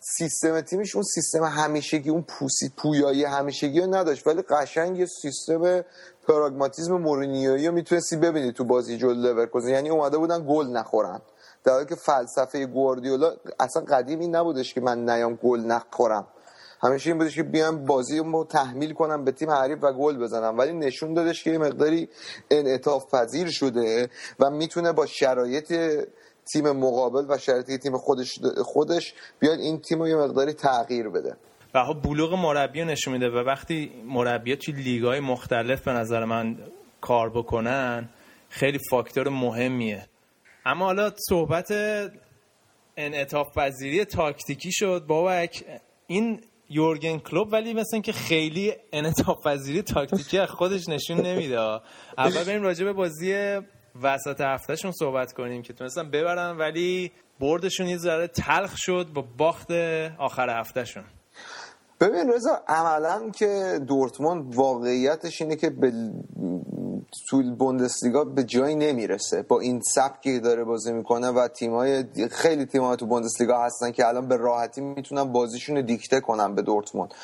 سیستم تیمش اون سیستم همیشگی اون پوسی پویایی همیشگی رو نداشت. ولی قشنگ یه سیستم پراگماتیزم مورینیویی رو می‌تونستی ببینی تو بازی جلو لورکوزن یعنی اومده بودن گل نخورن. در حالی که فلسفه گواردیولا اصلا قدیم این نبودش که من نیام گل نخورم. همیشه این بودش که بیام بازی رو تحمیل کنم به تیم حریف و گل بزنم. ولی نشون دادش که یه مقداری انعطاف پذیر شده و می‌تونه با شرایط تیم مقابل و شرایط تیم خودش خودش بیاد این تیم رو یه مقداری تغییر بده. و خب بلوغ مربی نشون میده و وقتی مربی توی لیگ های مختلف به نظر من کار بکنن خیلی فاکتور مهمیه. اما حالا صحبت انعطاف پذیری تاکتیکی شد بابک. این یورگن کلوب ولی مثلا که خیلی انعطاف پذیری تاکتیکی خودش نشون نمیده. اول بریم راجع به بازی وسط هفتهشون صحبت کنیم که تونستن ببرن ولی بردشون یه ذره تلخ شد با باخت آخر هفتهشون. ببین رضا عملا که دورتموند واقعیتش اینه که به تو بوندسلیگا به جایی نمی‌رسه. با این سبکی داره بازی می‌کنه و تیمای خیلی تیم‌ها تو بوندسلیگا هستن که الان به راحتی می‌تونن بازیشون رو دیکته کنن به دورتموند.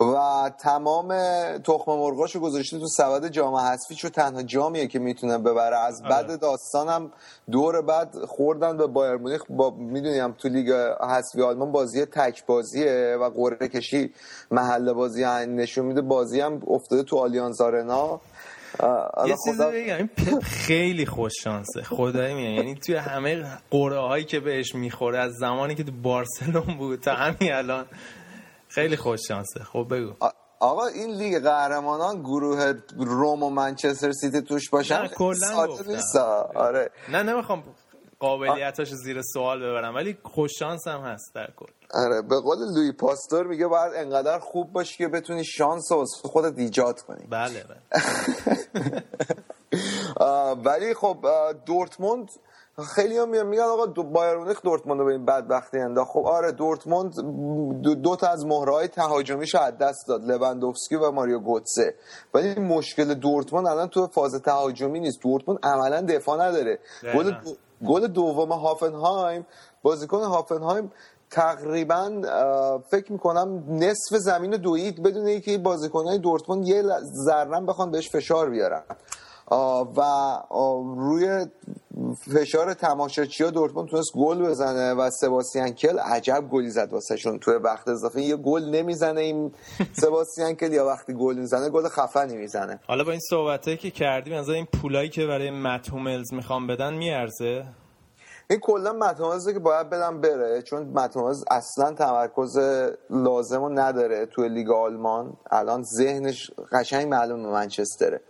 و تمام تخم مرغاشو گذاشته تو سبد جام حذفی چون تنها جامیه که می‌تونه ببره. از آره. بعد داستانم دور بعد خوردن به بایر مونیخ. با می‌دونیم تو لیگ حذفی آلمان بازی تک بازیه و قرعه کشی محل بازی نشون میده. بازی هم افتاده تو آلیانز آرنا. یه چیزی بگم این پپ خیلی خوش شانسه خدایی میگم. یعنی توی همه قرعه هایی که بهش می‌خوره از زمانی که تو بارسلون بود تا همین الان خیلی خوش شانسه خب بگو. آقا این لیگ قهرمانان گروه روم و منچستر سیتی توش باشن نه کلا آره. نه نمی‌خوام قابلیتاش زیر سوال ببرم ولی خوش شانس هم هست در کل. آره به قول لوی پاستور میگه باید انقدر خوب باشی که بتونی شانس رو خودت ایجاد کنی. بله بله. ولی خب دورتموند خیلی هم میگن آقا دو بایر مونیخ دورتموند رو به این بدبختی انداخت. خب آره دورتموند دو, دو تا از مهرهای تهاجمیش از دست داد لوندوفسکی و ماریو گوتسه. ولی مشکل دورتموند الان تو فاز تهاجمی نیست. دورتموند عملا دفاع نداره. گل گل دوم هافنهایم بازیکن هافنهایم تقریبا فکر می‌کنم نصف زمین دوید بدون اینکه بازیکنهای دورتموند یه ذرم بخوان بهش فشار بیارن. و روی فشار تماشاچی ها دورتموند تونست گل بزنه و سباسیان کل عجب گلی زد واسه شون توی وقت اضافه یه گل نمی‌زنه این سباسیان کل یا وقتی گل می‌زنه گل خفنی می‌زنه. حالا با این صحبته که کردیم از این پولایی که برای متوملز می‌خوام بدن میارزه؟ این کلا متمایزه که باید بدم بره چون متمایز اصلا تمرکز لازم رو نداره توی لیگ آلمان. الان ذهنش قشنگ معلوم منچستره.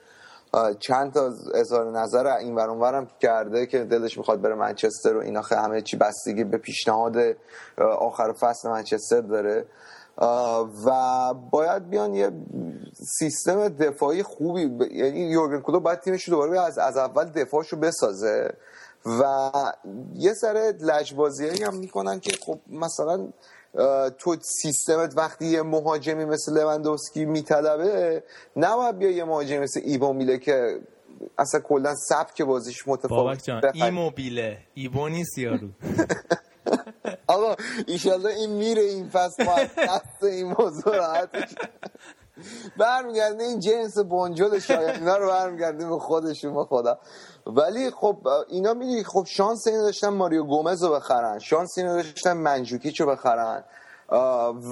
چند تا اظهار نظر این ورانورم کرده که دلش می‌خواد بره منچستر و اینا همه چی بستگی به پیشنهاد آخر فصل منچستر داره. و باید بیان یه سیستم دفاعی خوبی یعنی یورگن کلوپ باید تیمش دوباره از از اول دفاعشو بسازه. و یه سر لجبازی هم می‌کنن که خب مثلا تو سیستمت وقتی یه مهاجمی مثل لوندوسکی میطلبه نباید بیا یه مهاجمی مثل ایبو میله که اصلا کلا سبک بازیش متفاوت ایموبیله ایبو نیست یارو. آقا ایشالله این میره این فصل دست این موضوع راحت برمیگرده این جنس بونجل شاید اینا رو برمیگرده به خودشون به خدا. ولی خب اینا می‌دونی خب شانس اینو داشتن ماریو گومز رو بخرن شانس اینو داشتن منجوکیچ رو بخرن.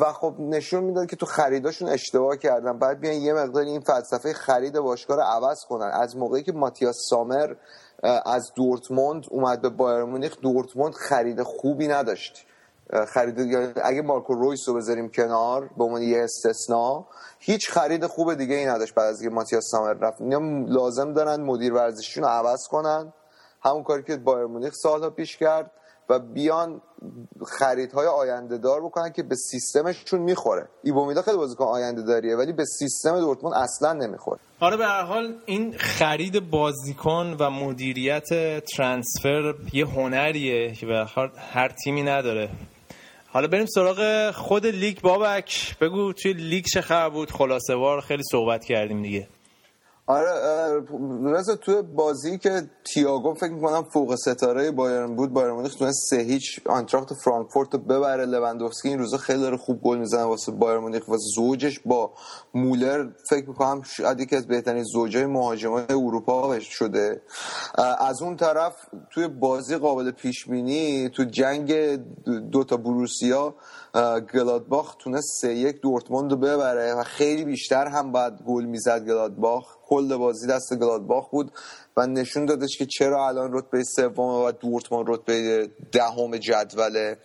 و خب نشون می‌داد که تو خریداشون اشتباه کردن. بعد بیان یه مقدار این فلسفه خرید باشگاه رو عوض کنن. از موقعی که ماتیاس سامر از دورتموند اومد به بایر مونیخ دورتموند خرید خوبی نداشت. خرید اگه مارکو رویس رو بذاریم کنار به عنوان یه استثنا هیچ خرید خوب دیگه ای نداشت بعد از اینکه ماتیاس سامر رفت. اینا لازم دارن مدیر ورزشیشون رو عوض کنن. همون کاری که بایر مونیخ سالها پیش کرد و بیان خریدهای آینده دار بکنن که به سیستمشون می‌خوره. ایبومیدا خیلی بازیکن آینده داریه ولی به سیستم دورتموند اصلا نمی‌خوره. آره به هر حال این خرید بازیکن و مدیریت ترانسفر یه هنریه که به هر تیمی نداره. حالا بریم سراغ خود لیگ بابک. بگو توی لیگ چه خبر بود؟ خلاصه وار خیلی صحبت کردیم دیگه. آره رضا تو بازی که تییاگو فکر می‌کنم فوق ستاره بایرن بود بایرن مونیخ تونست سه هیچ آنتراخت فرانکفورت رو ببره. لوندوفسکی این روزا خیلی داره خوب گل می‌زنه واسه بایرن مونیخ. و زوجش با مولر فکر می‌کنم شاید یکی از بهترین زوجای مهاجمای اروپا شده. از اون طرف توی بازی قابل پیش بینی تو جنگ دوتا بروسیا گلادباخ تونست سه یک دورتموند رو ببره و خیلی بیشتر هم باید گل می‌زد گلادباخ. کل بازی دست گلادباخ بود و نشون دادش که چرا الان رتبه سوم و دورتموند رتبه دهم جدوله.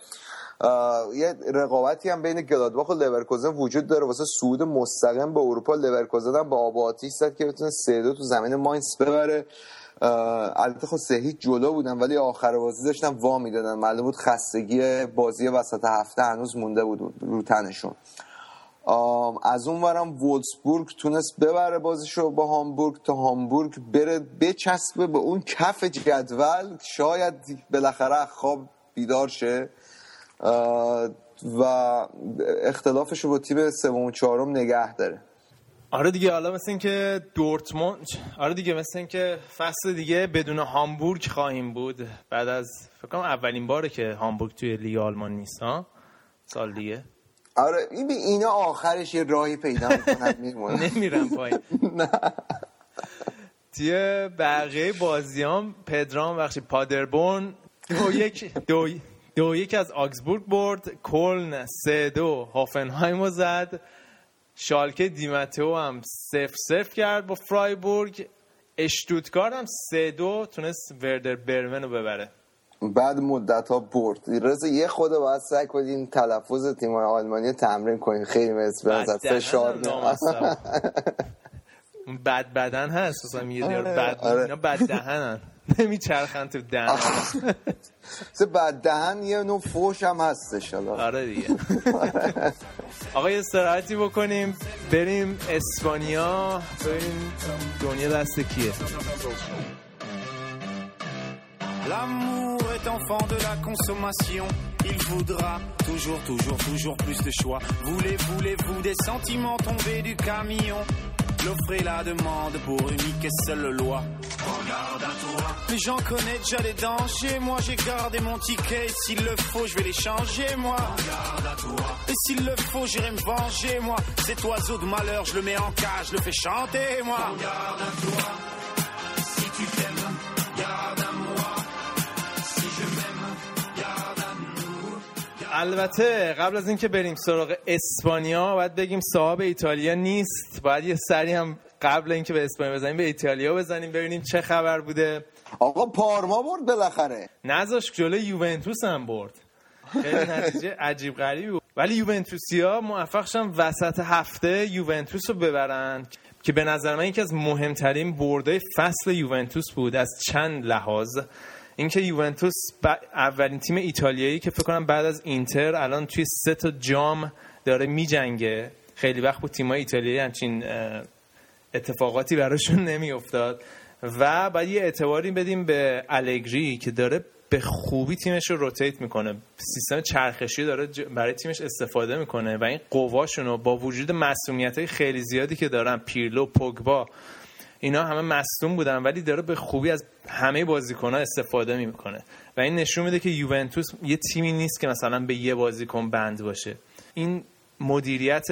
یه رقابتی هم بین گلادباخ و لورکوزن وجود داره. واسه صعود مستقیم به اروپا لورکوزن هم به آب آتیش زد که بتونه سه دو تو زمین ماینس ببره. البته خب سه جلو بودن ولی آخر بازی داشتن وا می‌دادن. معلوم بود خستگی بازی وسط هفته هنوز مونده بود رو تنشون. از اون ورم وولفسبورگ تونست ببره بازیشو با هامبورگ تا هامبورگ بره بچسبه به اون کف جدول. شاید بالاخره خواب بیدار شه. و اختلافش رو با تیم سوم و چهارم نگه داره. آره دیگه حالا مثل اینکه دورتموند آره دیگه مثل اینکه فصل دیگه بدون هامبورگ خواهیم بود. بعد از فکر کنم اولین باره که هامبورگ توی لیگ آلمان نیست ها؟ سال دیگه. آره این اینا آخرش یه راهی پیدا می‌کنن نمیرم پایین. توی بقیه بازیام پدرام بخشی پادربورن دو یک دو, دو یک از آگزبورگ برد کلن سه دو هافنهایم زد. شالکه دیمتو هم سف سف کرد با فرایبورگ. اشتوتگارد هم سه دو تونست وردر برمن رو ببره. بعد مدت ها برد. رضا یه خود باید سعی کنیم تلفظ تیم آلمانی تمرین کنیم. خیلی مثل فشار بد بدن هست مثلا یه بد آره. اینا بد دهنن نمیچرخن تو دهن بد دهن یه نوع فوش هم هستش آره دیگه آقا یه استراحتی بکنیم بریم اسپانیا ببینیم دنیا دست کیه L'amour est enfant de la consommation. Il voudra toujours, toujours, toujours plus de choix. Voulez, voulez-vous des sentiments tombés du camion L'offre et la demande pour unique et seule loi. Regarde à toi. Mais j'en connais déjà les dangers. Moi j'ai gardé mon ticket. S'il le faut, je vais les changer, moi. Regarde à toi. Et s'il le faut, j'irai me venger, moi. Cet oiseau de malheur, je le mets en cage, je le fais chanter, moi. Regarde à toi. البته قبل از اینکه بریم سراغ اسپانیا باید بگیم صاحب ایتالیا نیست. باید یه سری هم قبل اینکه به اسپانیا بزنیم به ایتالیا بزنیم ببینیم چه خبر بوده. آقا پارما برد بالاخره. نذاش جلو یوونتوس هم برد. خیلی نتیجه عجیب غریبی بود. ولی یوونتوسیا موفق شدن وسط هفته یوونتوس رو ببرن که به نظر من یکی از مهمترین برده فصل یوونتوس بود از چند لحاظ. اینکه یوونتوس اولین تیم ایتالیایی که فکر کنم بعد از اینتر الان توی سه تا جام داره میجنگه. خیلی وقت بود تیمای ایتالیایی همچین اتفاقاتی براشون نمیافتاد. و بعد یه اعتباری بدیم به الگری که داره به خوبی تیمش رو روتیت می‌کنه. سیستم چرخشی داره برای تیمش استفاده می‌کنه و این قواشون رو با وجود مسئولیت های خیلی زیادی که دارن پیرلو پوگبا اینا همه مصدوم بودن ولی داره به خوبی از همه بازیکن‌ها استفاده می‌کنه. و این نشون میده که یوونتوس یه تیمی نیست که مثلا به یه بازیکن بند باشه. این مدیریت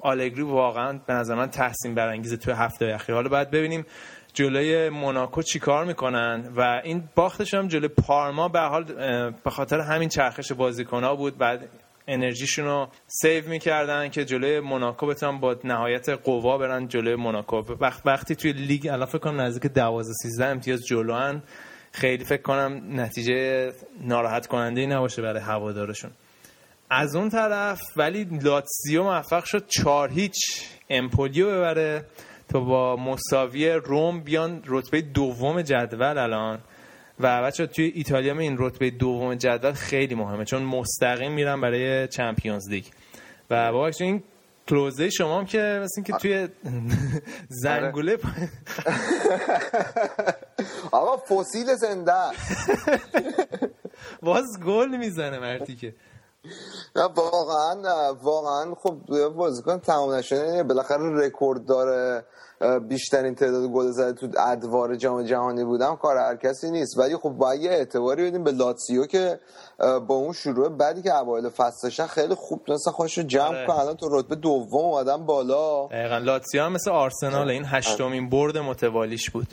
آلگری واقعا به نظر من تحسین برانگیزه توی هفته اخیر. حالا باید ببینیم جلوی موناکو چیکار می‌کنن و این باختش هم جلوی پارما به هر حال به خاطر همین چرخش بازیکن بود. بعد انرژیشون رو save می‌کردن که جلوی موناکو بتونن با نهایت قوا برن جلوی موناکو. وقت وقتی توی لیگ الان فکر کنم نزدیک 12 13 امتیاز جلوان خیلی فکر کنم نتیجه ناراحت کننده ای نباشه برای هوادارشون. از اون طرف ولی لاتزیو موفق شد 4 هیچ امپولیو ببره تا با مساوی روم بیان رتبه دوم جدول الان. و بچه توی ایتالیا این رتبه دوم جدول خیلی مهمه چون مستقیم میرن برای چمپیونز لیگ. و با این کلوزه شما هم که مثل که توی زنگوله آقا فسیل زنده باز گل می‌زنه مرتی که. واقعا واقعا خب بازیکن تمام نشده بالاخره رکورد داره بیشترین تعداد گل زده تو ادوار جام جهانی بودم کار هر کسی نیست. ولی خب باید یه اعتباری بدیم به لاتسیو که با اون شروع بعدی که اوایل فصل خیلی خوب تونستن خودش رو جمع آره. کنن. الان تو رتبه دوم اومدن بالا. دقیقاً. لاتسیو هم مثل آرسنال این هشتمین برد متوالیش بود.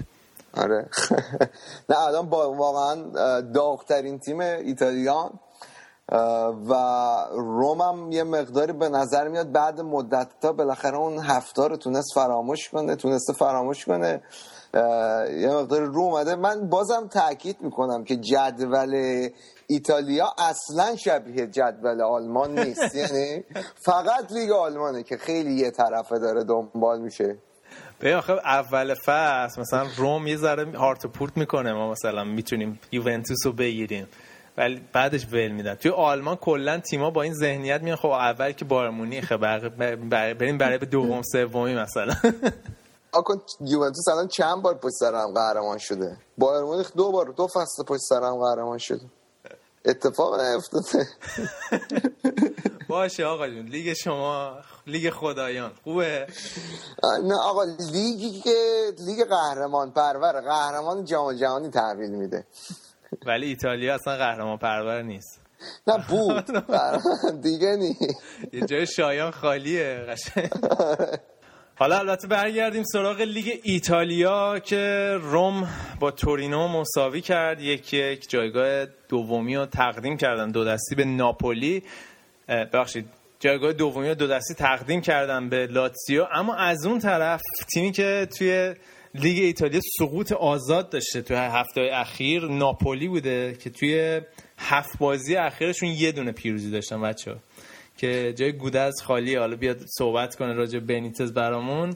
آره. نه الان واقعا داغترین تیم ایتالیان. و روم هم یه مقداری به نظر میاد بعد مدت تا بالاخره اون هفته رو تونست فراموش کنه تونسته فراموش کنه. یه مقدار رو اومده. من بازم تاکید می‌کنم که جدول ایتالیا اصلا شبیه جدول آلمان نیست. یعنی فقط لیگ آلمانه که خیلی یه طرفه داره دنبال میشه. به آخه اول فصل مثلا روم یه ذره هارت پورت می‌کنه ما مثلا می‌تونیم یوونتوس رو بگیریم. ولی بعدش ول میدن. توی آلمان کلا تیما با این ذهنیت میان خب اول که بارمونی خب بریم برای به دوم سومی مثلا. آکن یوونتوس الان چند بار پشت سر هم قهرمان شده؟ بایر مونیخ دو بار دو فصل پشت سر هم قهرمان شده. اتفاق نیفتاده. باشه آقا جون لیگ شما لیگ خدایان خوبه؟ نه آقا لیگی که لیگ قهرمان پرور قهرمان جام جهانی تحویل میده. ولی ایتالیا اصلا قهرمان پرور نیست. نه بود. دیگه نی یه جای شایان خالیه قشنگ. حالا البته برگردیم سراغ لیگ ایتالیا که روم با تورینو مساوی کرد. یک یک جایگاه دومی رو تقدیم کردن. دو دستی به ناپولی. ببخشید جایگاه دومی رو دو دستی تقدیم کردن به لاتسیو. اما از اون طرف تیمی که توی لیگ ایتالیا سقوط آزاد داشته توی هفته اخیر. ناپولی بوده که توی هفت بازی اخیرشون یه دونه پیروزی داشتن بچه. که جای گودرز خالی. حالا بیاد صحبت کنه راجع بنیتز برامون.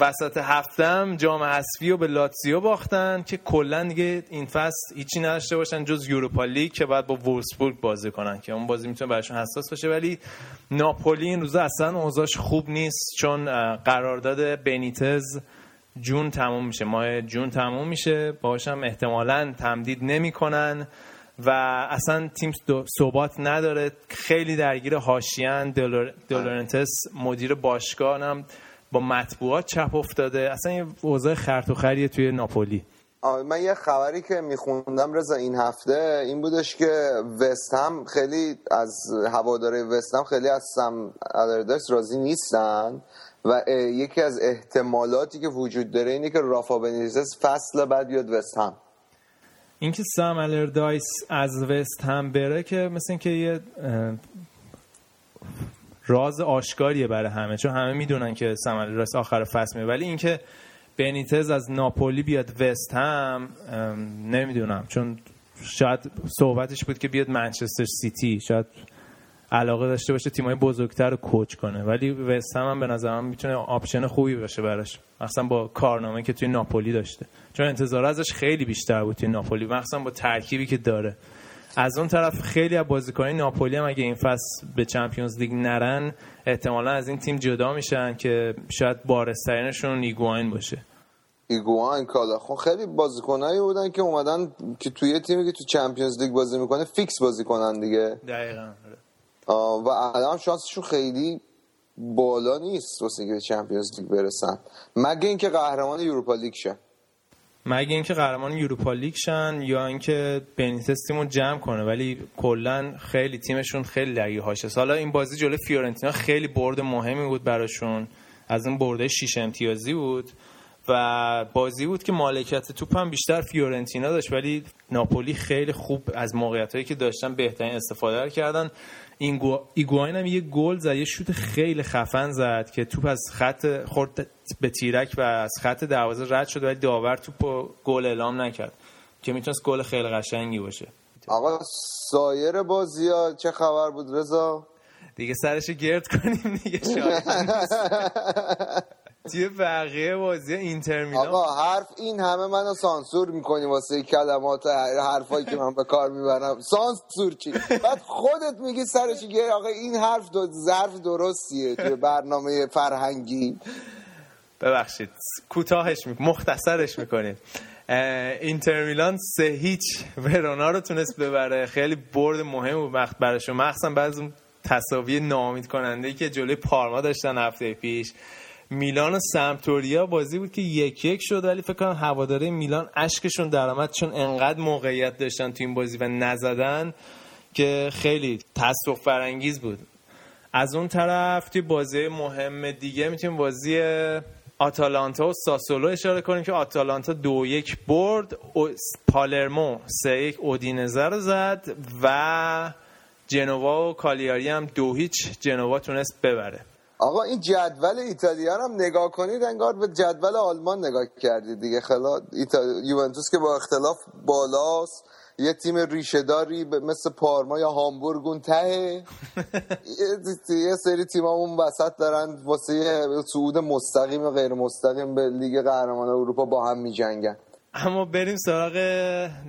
وسط هفتم جام حذفی رو به لاتزیو باختن که کلا دیگه این فصل هیچی نداشته باشن جز یوروپا لیگ که بعد با وولسبورگ بازی کنن که اون بازی می‌تونه براشون حساس باشه. ولی ناپولی این روزا اصلا اوضاعش خوب نیست چون قرارداد بنیتز جون تموم میشه. ماه جون تموم میشه. باشم احتمالا تمدید نمی‌کنن و اصلا تیم ثبات نداره. خیلی درگیر هاشیان دولورنتس مدیر باشگاه با مطبوعات چپ افتاده. اصلا یه اوضاع خرط و خریه توی ناپولی. من یه خبری که میخوندم رضا این هفته این بودش که وست هم خیلی از هواداره وست هم خیلی از سم راضی نیستن. و یکی از احتمالاتی که وجود داره اینه که رافا بنیزس فصل بعد بیاد وست هم. اینکه سام الردایس از وست هم بره که مثل اینکه یه راز آشکاریه برای همه چون همه می‌دونن که سام الردایس آخر فصل میره. ولی اینکه بنیتز از ناپولی بیاد وست هم نمی‌دونم چون شاید صحبتش بود که بیاد منچستر سیتی شاید علاقه داشته باشه تیمای بزرگتر رو coach کنه. ولی وست هم, به نظرم می‌تونه option خوبی باشه براش. مثلا با کارنامه که توی ناپولی داشته. چون انتظار ازش خیلی بیشتر بود توی ناپولی مخصوصا با ترکیبی که داره. از اون طرف خیلی از بازیکنان ناپولی هم اگه این فصل به Champions League نرن احتمالا از این تیم جدا میشن که شاید بارزترینشون ایگواین باشه. ایگواین کالا. خب خیلی بازیکنایی بودن که اومدن که توی تیمی که تو Champions League بازی می‌کنه فیکس بازی کنن دیگه. دقیقاً و الان شانسشون خیلی بالا نیست واسه اینکه Champions League برسن. مگه اینکه قهرمان Europa League شن مگه اینکه قهرمان Europa League شن یا اینکه بنیتس تیمو جمع کنه ولی کلا خیلی تیمشون خیلی درگیر حاشیه‌ست. حالا این بازی جلوی فیورنتینا خیلی برد مهمی بود براشون. از این برده 6 امتیازی بود و بازی بود که مالکیت توپ هم بیشتر فیورنتینا داشت ولی ناپولی خیلی خوب از موقعیت که داشتن بهترین استفاده کردن. این ایگواین هم یه گل زد یه شوت خیلی خفن زد که توپ از خط خورد به تیرک و از خط دروازه رد شد ولی داور توپ گل اعلام نکرد که می‌تونست گل خیلی قشنگی باشه. آقا سایر بازی ها چه خبر بود رضا؟ دیگه سرش گرد کنیم دیگه توی بقیه بازی اینتر میلان؟ آقا حرف این همه منو سانسور می‌کنی واسه کلمات حرفایی که من به کار می‌برم. سانسور چی؟ بعد خودت میگی سرش گیر آقا این حرف دو ظرف درستیه توی برنامه فرهنگی. ببخشید کوتاهش می مختصرش می‌کنید. اینتر میلان سه هیچ ورونا رو تونست ببره. خیلی برد مهم بود وقت براشون. مخصوصا بعض اون تصاوی نامید کننده که جلوی پارما داشتن هفته پیش. میلان و سمتوریا بازی بود که یک یک شد ولی فکر کنم هواداره میلان اشکشون درآمد چون انقدر موقعیت داشتن تو این بازی و نزدن که خیلی تاسف فرانگیز بود. از اون طرف توی بازی مهم دیگه می‌تونیم بازی آتالانتا و ساسولو اشاره کنیم که آتالانتا دو یک برد پالرمو سه یک اودینزه رو زد و جنوا و کالیاری هم دو هیچ. جنوا تونست ببره. آقا این جدول ایتالیا هم نگاه کنید انگار به جدول آلمان نگاه کردید دیگه. خلا یوونتوس که با اختلاف بالاست. یه تیم ریشهداری مثل پارما یا هامبورگ اون ته یه سری تیم اون وسط دارن واسه صعود مستقیم و غیر مستقیم به لیگ قهرمان اروپا با هم میجنگن. اما بریم سراغ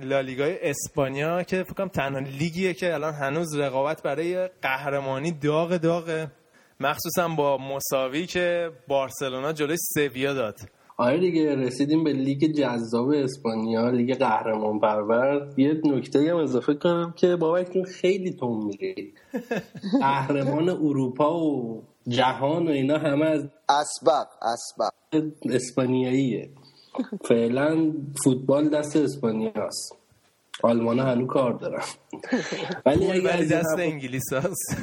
لالیگای اسپانیا که فکر تنها لیگیه که الان هنوز رقابت برای قهرمانی داغ داغه. مخصوصا با مساوی که بارسلونا جلوی سویا داد. آره دیگه رسیدیم به لیگ جذاب اسپانیا لیگ قهرمان پرور. یه نکته هم اضافه کنم که بابک خیلی تون میری قهرمان اروپا و جهان و اینا همه از اسبق اسبق اسپانیاییه. فعلا فوتبال دست اسپانیاست. آلمان هنو کار دارم ولی اگر دست انگلیس هست.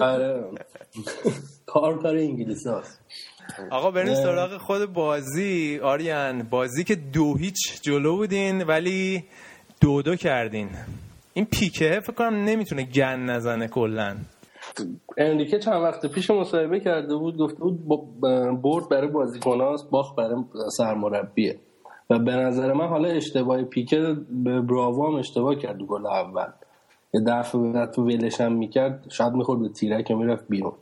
آره. کار کار انگلیس هست. آقا بریم سراغ خود بازی. آریان بازی که دو هیچ جلو بودین ولی دو دو کردین. این پیکه فکر کنم نمی‌تونه گن نزنه کلا. انریکه چند وقت پیش مصاحبه کرده بود گفته بود برد برای بازیکناست باخت برای سرمربیه. و به نظر من حالا اشتباه پیکه به براوو هم اشتباه کرد گل اول. یه دفعه بعد تو ولش هم می‌کرد شاید می‌خورد به تیرک می‌رفت بیرون.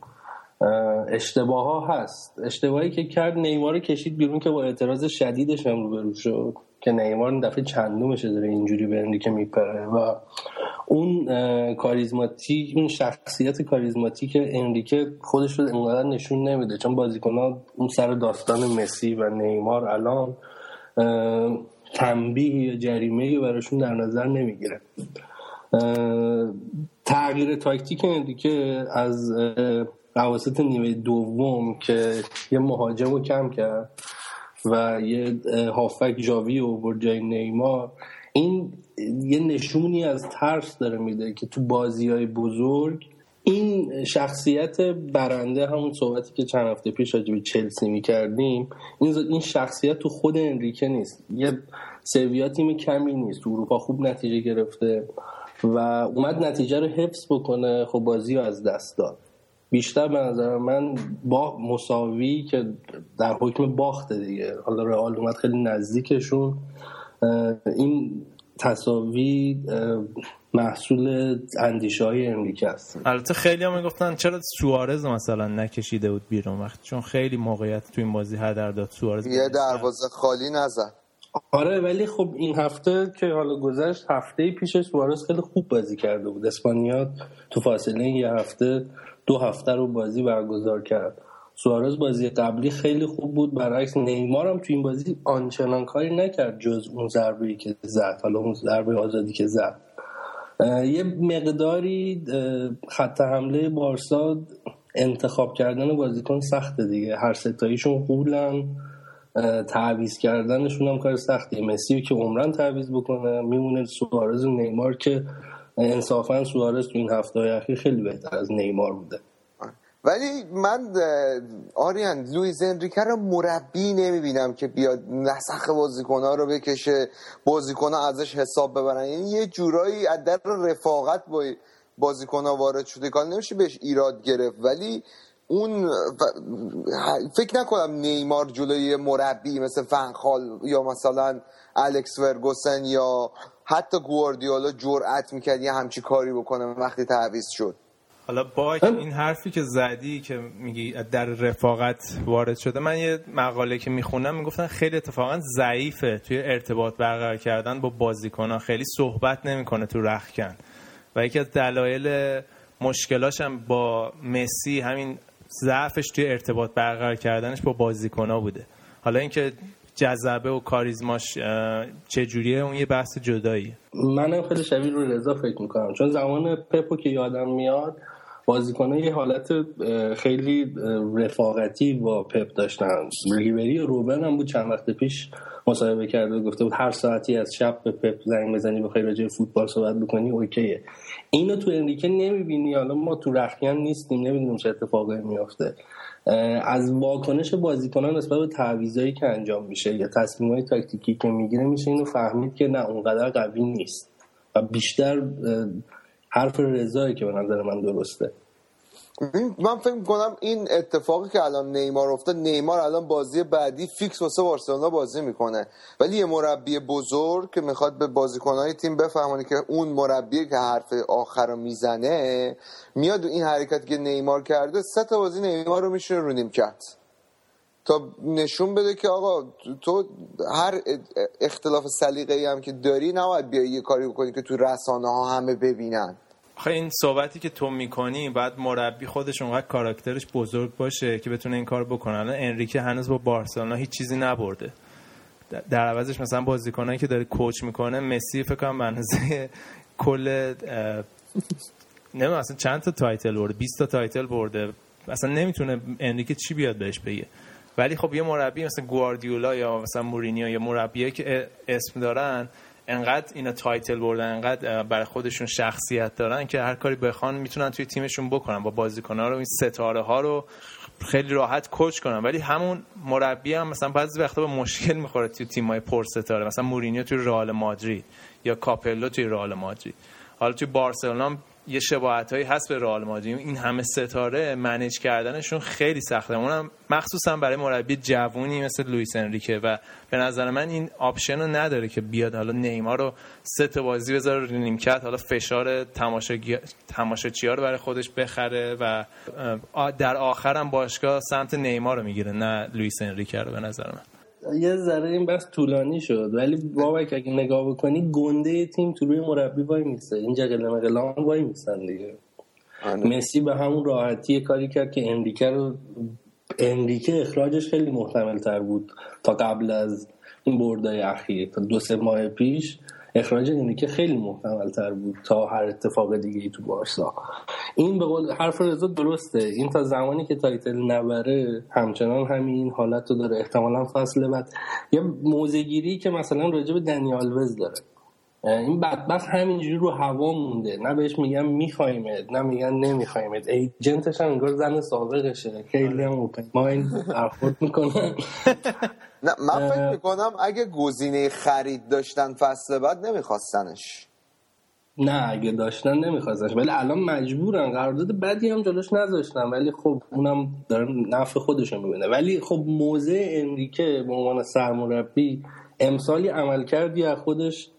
اشتباه ها هست. اشتباهی که کرد نیمار کشید بیرون که با اعتراض شدیدش هم روبرو شد. که نیمار این دفعه چندومشه داره اینجوری به که میپره. و اون کاریزماتیک اون شخصیت کاریزماتیک انریکه خودش رو انقدر نشون نمیده. چون بازیکنان اون سر داستان مسی و نیمار الان تنبیه یا جریمه براشون در نظر نمی‌گیره. تغییر تاکتیک انریکه از اواسط نیمه دوم که یه مهاجم رو کم کرد و یه هافک جاوی و جای نیمار. این یه نشونی از ترس داره میده که تو بازی های بزرگ این شخصیت برنده همون صحبتی که چند هفته پیش راجع به چلسی می‌کردیم این این شخصیت تو خود انریکه نیست. یه سویا تیم کمی نیست. تو اروپا خوب نتیجه گرفته و اومد نتیجه رو حفظ بکنه خب بازی رو از دست داد. بیشتر به نظر من با مساوی که در حکم باخته دیگه. حالا رئال اومد خیلی نزدیکشون. این تصاوی محصول اندیشه های امریکا است. البته خیلی هم گفتن چرا سوارز مثلا نکشیده بود بیرون؟ وقت چون خیلی موقعیت تو این بازی هدر داد سوارز یه دروازه خالی نزد. آره ولی خب این هفته که حالا گذشت هفته پیشش سوارز خیلی خوب بازی کرده بود. اسپانیا تو فاصله یه هفته دو هفته رو بازی برگزار کرد. سوارز بازی قبلی خیلی خوب بود. برعکس نیمار هم تو این بازی آنچنان کاری نکرد جز اون ضربه که زد. حالا اون ضربه آزادی که زد. یه مقداری خط حمله بارسا انتخاب کردن بازیکن سخته دیگه. هر ستاییشون قولن تعویز کردنشون هم کار سختی مسی که عمرن تعویز بکنه. میمونه سوارز و نیمار که انصافا سوارز تو این هفته اخیر خیلی بهتر از نیمار بوده. ولی من آریان لویز انریکه رو مربی نمی‌بینم که بیاد نسخ بازیکن رو بکشه بازیکن ازش حساب ببرن. یعنی یه جورایی از در رفاقت با بازیکن وارد شده. کار نمیشه بهش ایراد گرفت. ولی اون فکر نکنم نیمار جلوی مربی مثل فنخال یا مثلا الکس ورگوسن یا حتی گواردیولا جرأت می‌کرد یه همچی کاری بکنه وقتی تعویض شد. حالا با این حرفی که زدی که میگی در رفاقت وارد شده من یه مقاله که می‌خونم می‌گفتن خیلی اتفاقا ضعیفه توی ارتباط برقرار کردن با بازیکنها. خیلی صحبت نمی‌کنه تو رخکن. و یکی از دلایل مشکلاش هم با مسی همین ضعفش توی ارتباط برقرار کردنش با بازیکنها بوده. حالا اینکه جذبه و کاریزماش چجوریه اون یه بحث جدایی منم خیلی شبیه رو رضا فکر می‌کنم. چون زمان پپو که یادم میاد بازیکنان یه حالت خیلی رفاقتی با پپ داشتن. ریبری و روبن هم بود. چند وقت پیش مصاحبه کرده و گفته بود هر ساعتی از شب به پپ زنگ بزنی بخوای راجع فوتبال صحبت بکنی اوکیه. اینو تو امریکا نمی‌بینی. حالا ما تو رخیان نیستیم. نمی‌دونیم چه اتفاقی میافته. از واکنش بازیکنان نسبت به تعویضایی که انجام میشه یا تصمیمای تاکتیکی که می‌گیره میشه اینو فهمید که نه اونقدر قوی نیست. و بیشتر حرف رضایی که به نظر من درسته. من فکر کنم این اتفاقی که الان نیمار افتاد نیمار الان بازی بعدی فیکس واسه بارسلونا بازی می‌کنه. ولی یه مربی بزرگ که می‌خواد به بازیکنهای تیم بفهمونه که اون مربی که حرف آخر رو می‌زنه میاد این حرکتی که نیمار کرده سه تا بازی نیمار رو میشه رو نیمکت. تا نشون بده که آقا تو هر اختلاف سلیقه ای هم که داری نباید بیای یه کاری بکنی که تو رسانه ها همه ببینن. خب این صحبتی که تو می‌کنی بعد مربی خودش اونقدر کاراکترش بزرگ باشه که بتونه این کار بکنه. الان انریکه هنوز با بارسلونا هیچ چیزی نبرده. در عوضش مثلا بازیکنایی که داره کوچ می‌کنه مسی فکر کنم منزه کل نمی‌دونم اصلا چند تا title برده 20 تا title برده. اصلا نمی‌تونه انریکه چی بیاد بهش بگه. ولی خب یه مربی مثل گواردیولا یا مثلا مورینیو یا مربیایی که اسم دارن انقدر اینا title بردن انقدر برای خودشون شخصیت دارن که هر کاری بخوان می‌تونن توی تیمشون بکنن. با بازیکن‌ها رو این ستاره ها رو خیلی راحت coach کنن. ولی همون مربی هم مثلا بعضی وقتا به مشکل می‌خوره توی تیم‌های پر ستاره. مثلا مورینیو توی رئال مادرید یا کاپلو توی رئال مادرید. حالا توی بارسلونا یه شباهت هایی هست به رئال مادرید. این همه ستاره manage کردنشون خیلی سخته. اونم مخصوصا برای مربی جوونی مثل لوئیس انریکه و به نظر من این option نداره که بیاد حالا نیمار رو تا بازی بذاره رو نیمکت. حالا فشار تماشاچی‌ها رو برای خودش بخره و در آخرم باشگاه سمت نیمار رو می‌گیره نه لوئیس انریکه رو به نظر من. یه ذره این بحث طولانی شد ولی بابک اگه نگاه بکنی گنده تیم تو روی مربی وای میسته. این جغل مغلان وای میستن دیگه. آره. مسی به همون راحتی کاری کرد که انریکه رو انریکه اخراجش خیلی محتمل تر بود تا قبل از این بردای اخیر. تا دو سه ماه پیش اخراج انریکه خیلی محتمل تر بود تا هر اتفاق دیگه ای تو بارسا. این به قول حرف رضا درسته. این تا زمانی که title نبره همچنان همین حالت رو داره. احتمالا فصل بعد یه موزگیری که مثلا راجع دنیال وز داره. این بدبخت همینجوری رو هوا مونده. نه بهش میگن میخوایمت نه میگن نمیخوایمت ایجنتش هم انگار زن سابقشه. خیلی هم اوپن. مایند برخورد می‌کنن نه من فکر می‌کنم اگه گزینه خرید داشتن فصل بعد نمیخواستنش. نه اگه داشتن نمیخواستنش. ولی الان مجبورن. قرارداد بدی هم جلوش نذاشتن. ولی خب اونم داره نفع خودشو می‌بینه. ولی خب موضع انریکه به عنوان سرمربی امسالی عمل کردی از خودش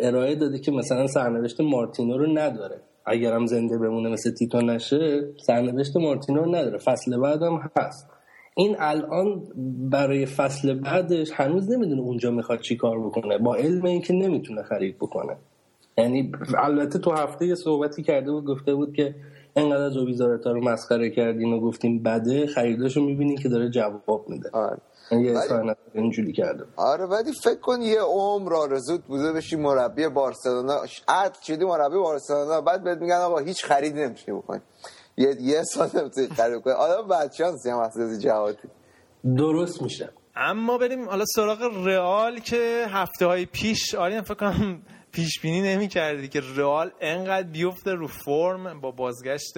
ارائه داده که مثلا سرنوشت مارتینو رو نداره. اگرم زنده بمونه مثل تیتو نشه سرنوشت مارتینو رو نداره. فصل بعدم هست. این الان برای فصل بعدش هنوز نمی‌دونه اونجا می‌خواد چی کار بکنه. با علم اینکه نمی‌تونه خرید بکنه. یعنی البته تو هفته یه صحبتی کرده بود گفته بود که انقدر از ویزارتا رو مسخره کردین و گفتیم بده خریداشو می‌بینین که داره جواب میده. آره. یه اینجوری کرده آره ولی فکر کن یه عمر آرزوت بوده بشی مربی بارسلونا. عد شدی مربی بارسلونا بعد بهت میگن آقا هیچ خریدی نمی‌تونی بکنی. یه یه سال نمی‌تونی خرید بکنی. آدم بدشانسی هم از جهاتی. درست میشه. اما بریم حالا سراغ رئال که هفته های پیش آریان فکر کنم پیش بینی نمی کردی که رئال انقدر بیفته رو فرم با بازگشت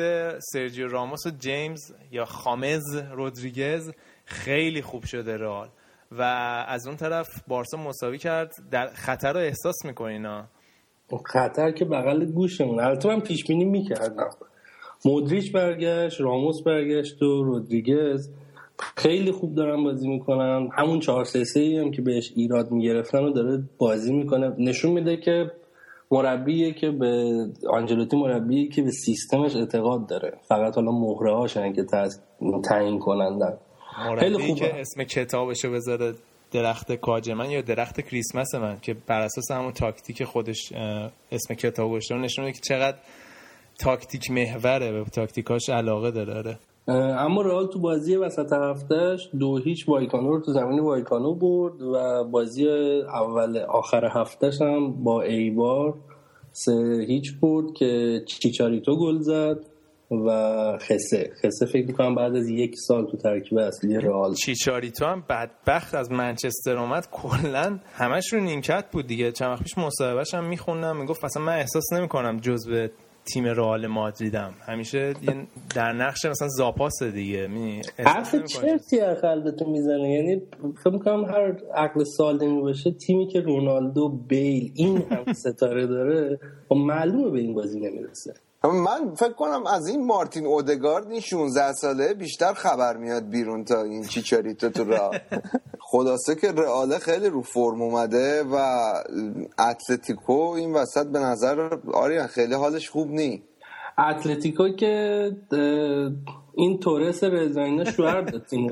سرجیو راموس و جیمز یا خامز رودریگز. خیلی خوب شده رئال. و از اون طرف بارسا مساوی کرد. در خطر رو احساس میکنینا خطر که بغل گوشمون. البته من پیش بینی می‌کردم. مودریچ برگشت راموس برگشت و رودریگز خیلی خوب دارن بازی می‌کنن. همون چهار سه سه هم که بهش ایراد می‌گرفتن و داره بازی می‌کنه. نشون میده که مربیه که به آنجلوتی مربیه که به سیستمش اعتقاد داره. فقط حالا مهره هاشن که تعیین کننده‌ن. خوبه که اسم کتابشو بذاره درخت کاج من یا درخت کریسمس من که بر اساس همون تاکتیک خودش اسم کتاب گذاشته نشون که چقدر تاکتیک محوره به تاکتیکاش علاقه داره. اما رئال تو بازی وسط هفتهش دو هیچ وایکانو رو تو زمین وایکانو برد و بازی اول آخر هفتهش هم با ایبار سه هیچ برد که چیچاریتو گل زد. و خسه. خسه فکر می‌کنم بعد از یک سال تو ترکیب اصلی رئال. چیچاریتو هم بدبخت از منچستر اومد. کلا همش رو نیمکت بود دیگه. چند وقت پیش مصاحبهش هم میخوندم. می‌گفت اصلا من احساس نمی‌کنم جزو تیم رئال مادریدم. همیشه در نقش مثلا زاپاس دیگه. می حرف چرتی قلبتون می‌زنه. یعنی فکر می‌کنم هر عقل سالمی باشه تیمی که رونالدو بیل این هم ستاره داره و خب معلومه به این بازی نمی‌رسه. من فکر کنم از این مارتین اودگارد این 16 ساله بیشتر خبر میاد بیرون تا این چیچاریتو تو را خلاصه که رئال خیلی رو فرم اومده و اتلتیکو این وسط به نظر آریان خیلی حالش خوب نی. اتلتیکو که این تورس رزاینا شوهر داد تیم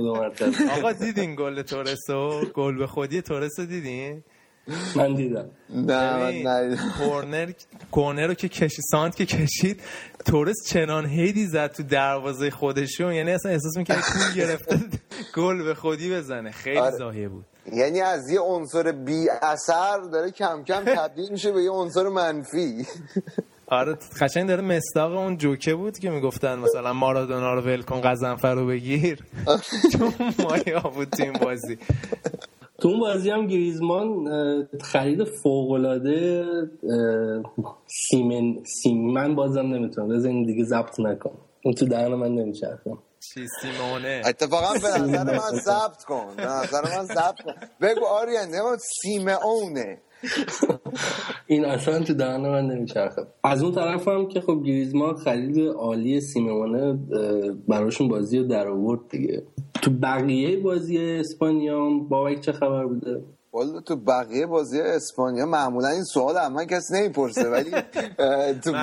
آقا دیدین گل تورسو گل به خودی تورسو دیدین؟ من دیدم. نه من ندیدم. کورنر کورنر رو که کشید سانت که کشید تورس چنان هیدی زد تو دروازه خودشون یعنی اصلا احساس می‌کنه پول گرفته گل به خودی بزنه. خیلی آره. زاهیه بود. یعنی از یه عنصر بی اثر داره کم کم تبدیل میشه به یه عنصر منفی. آره قشنگ داره مستاق اون جوکه بود که می‌گفتن مثلا مارادونا رو ول کن قزنفر رو بگیر. چون مایا بود تو بازی. تو اون بازی هم گریزمان خرید فوقلاده سیمن سیمن بازم نمی‌تونم. بزن دیگه ضبط نکن اون تو دهن من نمیچرخم. چی سیمونه؟ اتفاقا به نظر من ضبط کن. به نظر من ضبط کن. بگو آریان سیمونه این اصلا تو دهن من نمیچرخه. از اون طرف هم که خب گریزمان خرید عالی سیمونه براشون بازی رو در آورد دیگه. تو بقیه بازی اسپانیا بابک چه خبر بوده؟ والا تو بقیه بازی اسپانیا معمولا این سوال هم کسی نمی‌پرسه ولی تو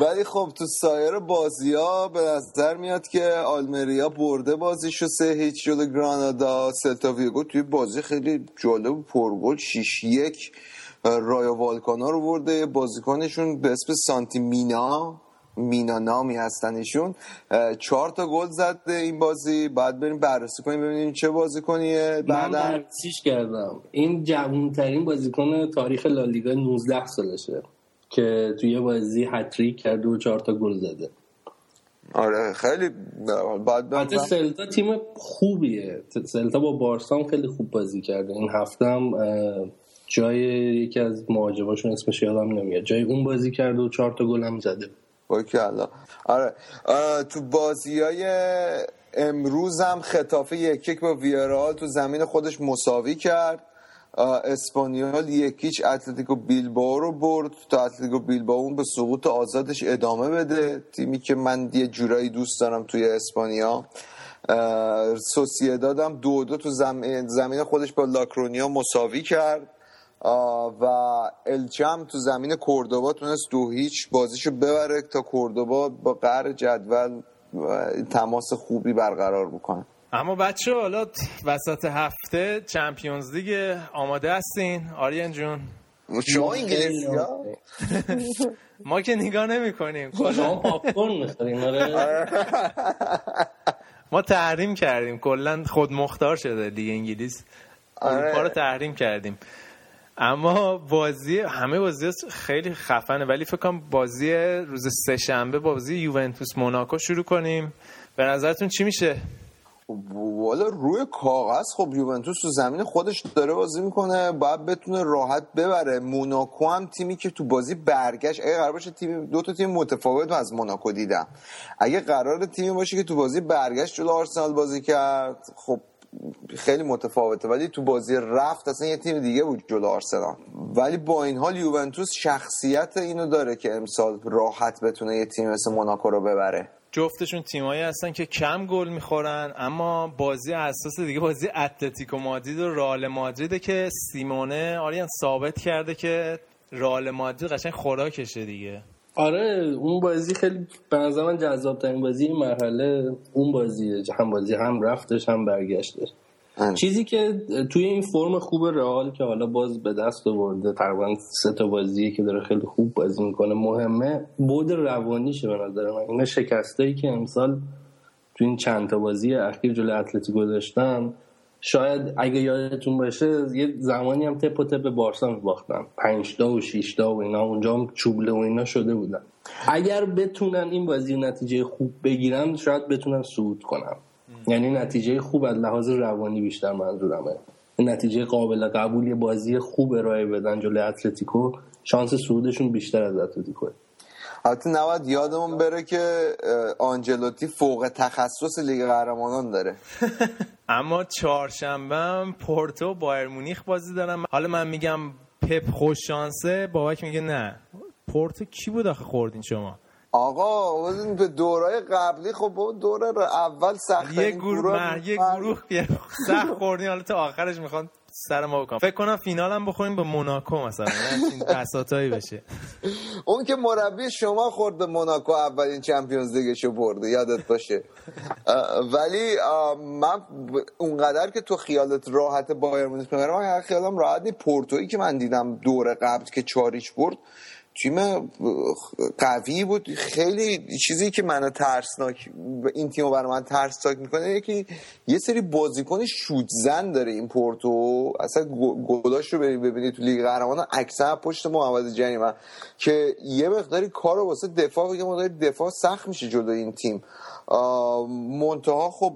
ولی خب تو سایر بازی ها به نظر میاد که آلمریا برده بازیشو سه هیچ جلو گرانادا سلتا ویگو توی بازی خیلی جالب پرگل 6 یک رایا والکانا رو برده. بازیکنشون به اسم سانتی مینا مینا نامی هستنشون چهار تا گل زد این بازی. بعد بریم بررسی کنیم ببینیم چه بازی کنیه. من بررسیش کردم. این جوانترین بازیکن تاریخ لالیگا 19 سالشه که توی بازی هتریک کرده و چهار تا گل زده. آره خیلی بعد سلتا تیم خوبیه. سلتا با بارسا خیلی خوب بازی کرده. این هفته هم جای یکی از مهاجماشون اسمش یادم نمیاد. جای اون بازی کرده و چهار تا گل هم زده. الله آره. تو بازی های امروز هم خطافه یک یک با ویارال تو زمین خودش مساوی کرد. اسپانیال یکیچ اتلتیکو بیلباو رو برد تا اتلتیکو بیلباو اون به سقوط آزادش ادامه بده. تیمی که من یه جورایی دوست دارم توی اسپانیا. سوسیداد هم دو دو تو زمین خودش با لاکرونیا مساوی کرد. و الچم تو زمین کوردوبا تونست دو هیچ بازیشو ببره تا کوردوبا با قهر جدول تماس خوبی برقرار بکنه. اما بچه حالا وسط هفته چمپیونز لیگ آماده هستین؟ آریان جون. شما انگلیسی ما که نگاه نمی کنیم. شما پاپکورن آره. ما تحریم کردیم. کلا خود مختار شده لیگ انگلیس. اروپا رو تحریم کردیم. اما بازی همه بازی خیلی خفنه ولی فکر کنم بازی روز سه شنبه بازی یوونتوس موناکو شروع کنیم. به نظرتون چی میشه؟ والا روی کاغذ خب یوونتوس تو زمین خودش داره بازی می‌کنه باید بتونه راحت ببره. موناکو هم تیمی که تو بازی برگشت اگه قرار باشه تیم دو تا تیم متفاوت از موناکو دیدم. اگه قرار تیمی باشه که تو بازی برگشت جلو آرسنال بازی کرد خب خیلی متفاوته. ولی تو بازی رفت اصلا یه تیم دیگه بود جلو آرسنال. ولی با این حال یوونتوس شخصیت اینو داره که امسال راحت بتونه یه تیم مثل موناکو رو ببره. جفتشون تیمایی هستن که کم گل می‌خورن اما بازی اساس دیگه بازی اتلتیکو مادرید و رئال مادریده که سیمونه آریان ثابت کرده که رئال مادرید قشنگ خوراکشه دیگه. آره اون بازی خیلی به نظر من جذاب ترین بازی این مرحله اون بازیه. هم بازی هم رفتش هم برگشتش. چیزی که توی این فرم خوب رئال که حالا باز به دست آورده تقریبا سه تا بازی که داره خیلی خوب بازی می‌کنه مهمه. بود روانیشه به نظر من. اینا شکستایی که امسال تو این چند تا بازی اخیر جلوی اتلتیکو داشتن شاید اگه یادتون باشه یه زمانی هم تپ و تپ بارسا میباختن. پنج تا و شیش تا و اینا. اونجا هم چوبله و اینا شده بودن. اگر بتونن این بازی نتیجه خوب بگیرن شاید بتونن صعود کنن. یعنی نتیجه خوب از لحاظ روانی بیشتر منظورمه. نتیجه قابل قبول یه بازی خوب ارائه بدن جلوی اتلتیکو شانس صعودشون بیشتر از اتلتیکو حتی نباید یادمون بره که آنجلوتی فوق تخصص لیگ قهرمانان داره. اما چهارشنبه پورتو بایر مونیخ بازی دارم حالا من میگم پپ خوش شانسه بابک میگه نه. پورتو کی بود آخه خوردین شما؟ آقا به دورای قبلی خب با دور اول سخت یه گروه یه گروه سخت خوردین حالا تا آخرش می‌خوان سر ما بکنم فکر کنم فینال هم بخوریم به موناکو مثلا این بساطایی بشه. اون که مربی شما خورد به موناکو اولین چمپیونز لیگشو برده یادت باشه. ولی من اونقدر که تو خیالت راحت بایر مونیخ من خیالم راحت پورتویی که من دیدم دور قبل که چاریش برد تیم قوی بود. خیلی چیزی که منو ترسناک این تیم برای من ترسناک می‌کنه یکی یه سری بازیکن شوت زن داره این پورتو. اصلا گلاش رو ببینید تو لیگ قهرمانان اکثر پشت محمد جریمه که یه مقداری کار واسه دفاع یه مقداری دفاع سخت میشه جلو این تیم. منتها خب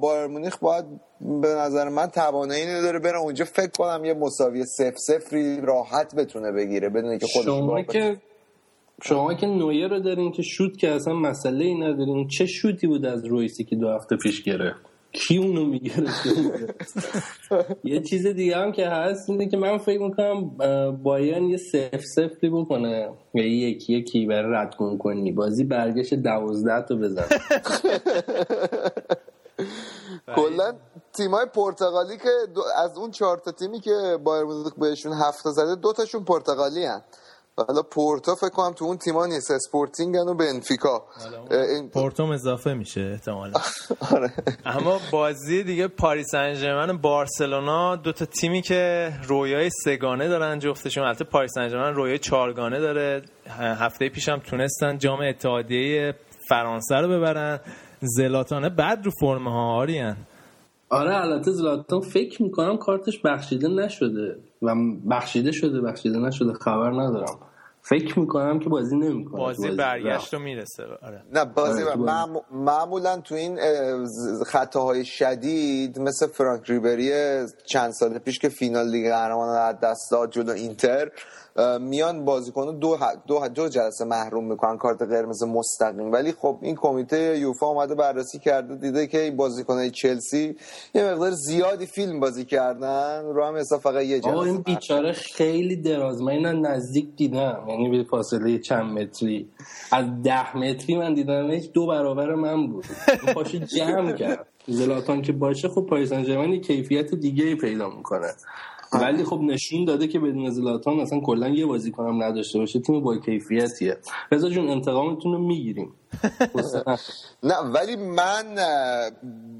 بایر مونیخ باید به نظر من توانایی نداره بره اونجا. فکر کنم یه مساوی سف سفری راحت بتونه بگیره بدونه که خودش شما که شما که نویه رو دارین که شوت که اصلا مسئله ای ندارین چه شوتی بود از رویسی که دو هفته پیش گرفت؟ کی اونو می‌گیره یه چیز دیگه هم که هست اینه که من فکر می‌کنم بایرن یه سف سفری بکنه. یا یکی یکی برای ردگون کنی. بازی برگشت دوازده تا بزن. کلا تیمای پرتغالی که از اون چهار تا تیمی که بایرن مونیخ بهشون هفت تا زده دو تاشون پرتغالی هن. حالا پورتو فکر کنم تو اون تیما نیست اسپورتینگ و بنفیکا. پورتو اضافه میشه احتمالا. آره. اما بازی دیگه پاریس سن بارسلونا دو تا تیمی که رویای سه‌گانه دارن جفتشون. البته پاریس سن رویای چهارگانه داره. هفته پیشم تونستن جام اتحادیه فرانسه رو ببرن. زلاتانه بعد رو فرم ها آریان آره البته زلاتان فکر می‌کنم کارتش بخشیده نشده و بخشیده شده بخشیده نشده خبر ندارم. فکر می‌کنم که بازی نمی‌کنه بازی برگشت رو می‌رسه آره. نه بازی آره معمولا تو این خطاهای شدید مثل فرانک ریبری چند سال پیش که فینال لیگ قهرمانان دست داد جلو اینتر میان بازیکن دو, دو, دو جلسه محروم می‌کنن کارت قرمز مستقیم. ولی خب این کمیته یوفا اومده بررسی کرده دیده که این بازیکنای چلسی یه مقدار زیادی فیلم بازی کردن. رو هم حساب فقط یه جلسه این بیچاره خیلی دراز. من اینا نزدیک دیدم. یعنی به فاصله چند متری. از ده متری من دیدم دو برابر من بود. پاشو جمع کرد. زلاتان که باشه خب پاریس سن کیفیت دیگه ای پیدا می‌کنه. ولی خب نشون داده که بدون زلاتان اصلا کلا یه بازیکن هم نداشته باشه تیم با کیفیتیه. رضا جون انتقامتون رو می‌گیریم. نه ولی من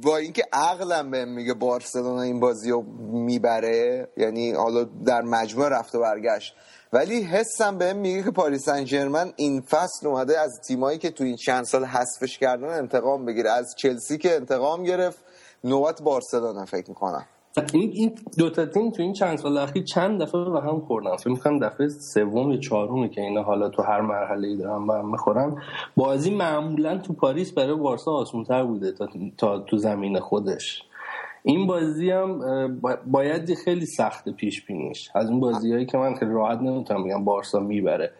با اینکه عقلم به میگه بارسلونا این بازی رو می‌بره یعنی حالا در مجموع رفت و برگشت ولی حسم به میگه که پاریس سن این فصل اومده از تیمایی که تو این چند سال حذفش کردن انتقام بگیره. از چلسی که انتقام گرفت نوبت بارسلونا فکر می‌کنم. این این دو تا تیم تو این چند سال اخیر چند دفعه به هم خوردن. فکر می‌کنم دفعه سوم یا چهارمی که اینا حالا تو هر مرحله ای دارن به هم می‌خورن. بازی معمولا تو پاریس برای بارسا آسان‌تر بوده تا, تا تو زمین خودش. این بازی هم باید خیلی سخت پیش بینیش از اون بازیهایی که من خیلی راحت نمی‌تونم بگم بارسا می‌بره.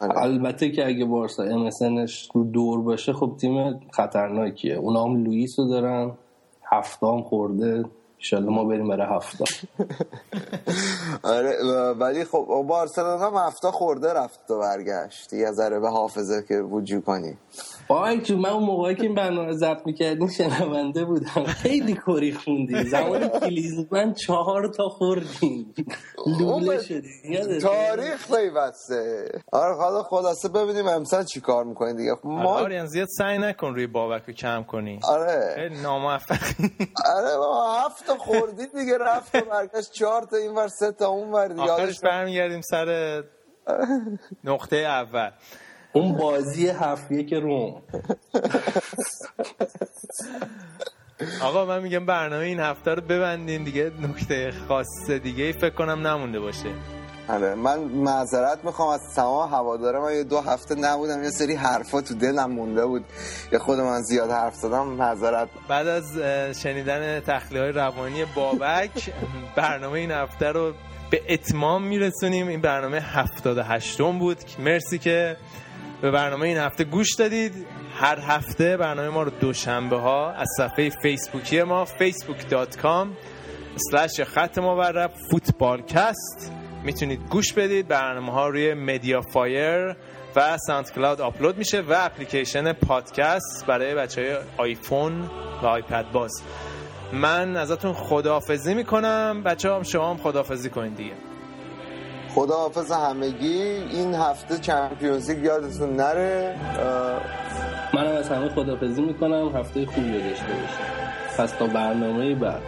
آره. البته که اگه بارسا امسنش رو دور باشه خب تیم خطرناکیه. اونا هم لوئیس رو دارن. هفتام خورده. انشالله ما بریم برای هفته. آره ولی خب بارسلونا هم هفته خورده رفت و برگشت. یه ذره به حافظه که وجود کنی. آی جو من اون موقعی که این برنامه ضبط می‌کردیم شنونده بودم. خیلی کری خوندی زمان من چهار تا خوردیم. لوله شدیم. تاریخ پیوسته. آره حالا خلاصه ببینیم امسال چی کار می‌کنی دیگه. ما آره زیاد سعی نکن روی بابک رو کم کنی. آره. خیلی ناموفق آره با هفت تا خوردی دیگه رفت و برگشت چهار تا این ور سه تا اون ور آخرش برمیگردیم سر نقطه اول. اون بازی هفت یک روم. آقا من میگم برنامه این هفته رو ببندین دیگه نکته خاص دیگه فکر کنم نمونده باشه. آره من معذرت می‌خوام از تمام هوادارم من یه دو هفته نبودم یه سری حرفا تو دلم مونده بود. یه خود من زیاد حرف زدم معذرت. بعد از شنیدن تخلیه های روانی بابک برنامه این هفته رو به اتمام میرسونیم. این برنامه 78 بود. مرسی که به برنامه این هفته گوش دادید. هر هفته برنامه ما رو دوشنبه ها از صفحه فیسبوکی ما facebook.com slash خط مورب فوتبالکست می‌تونید گوش بدید برنامه ها روی MediaFire و SoundCloud آپلود میشه و اپلیکیشن پادکست برای بچه های آیفون و آیپد باز. من ازتون خداحافظی می‌کنم. بچه ها شما هم خداحافظی کنید دیگه. خداحافظ همگی. این هفته Champions League یادتون نره. منم از همه خداحافظی می‌کنم. هفته خوبی داشته باشم پس تا برنامه بعد.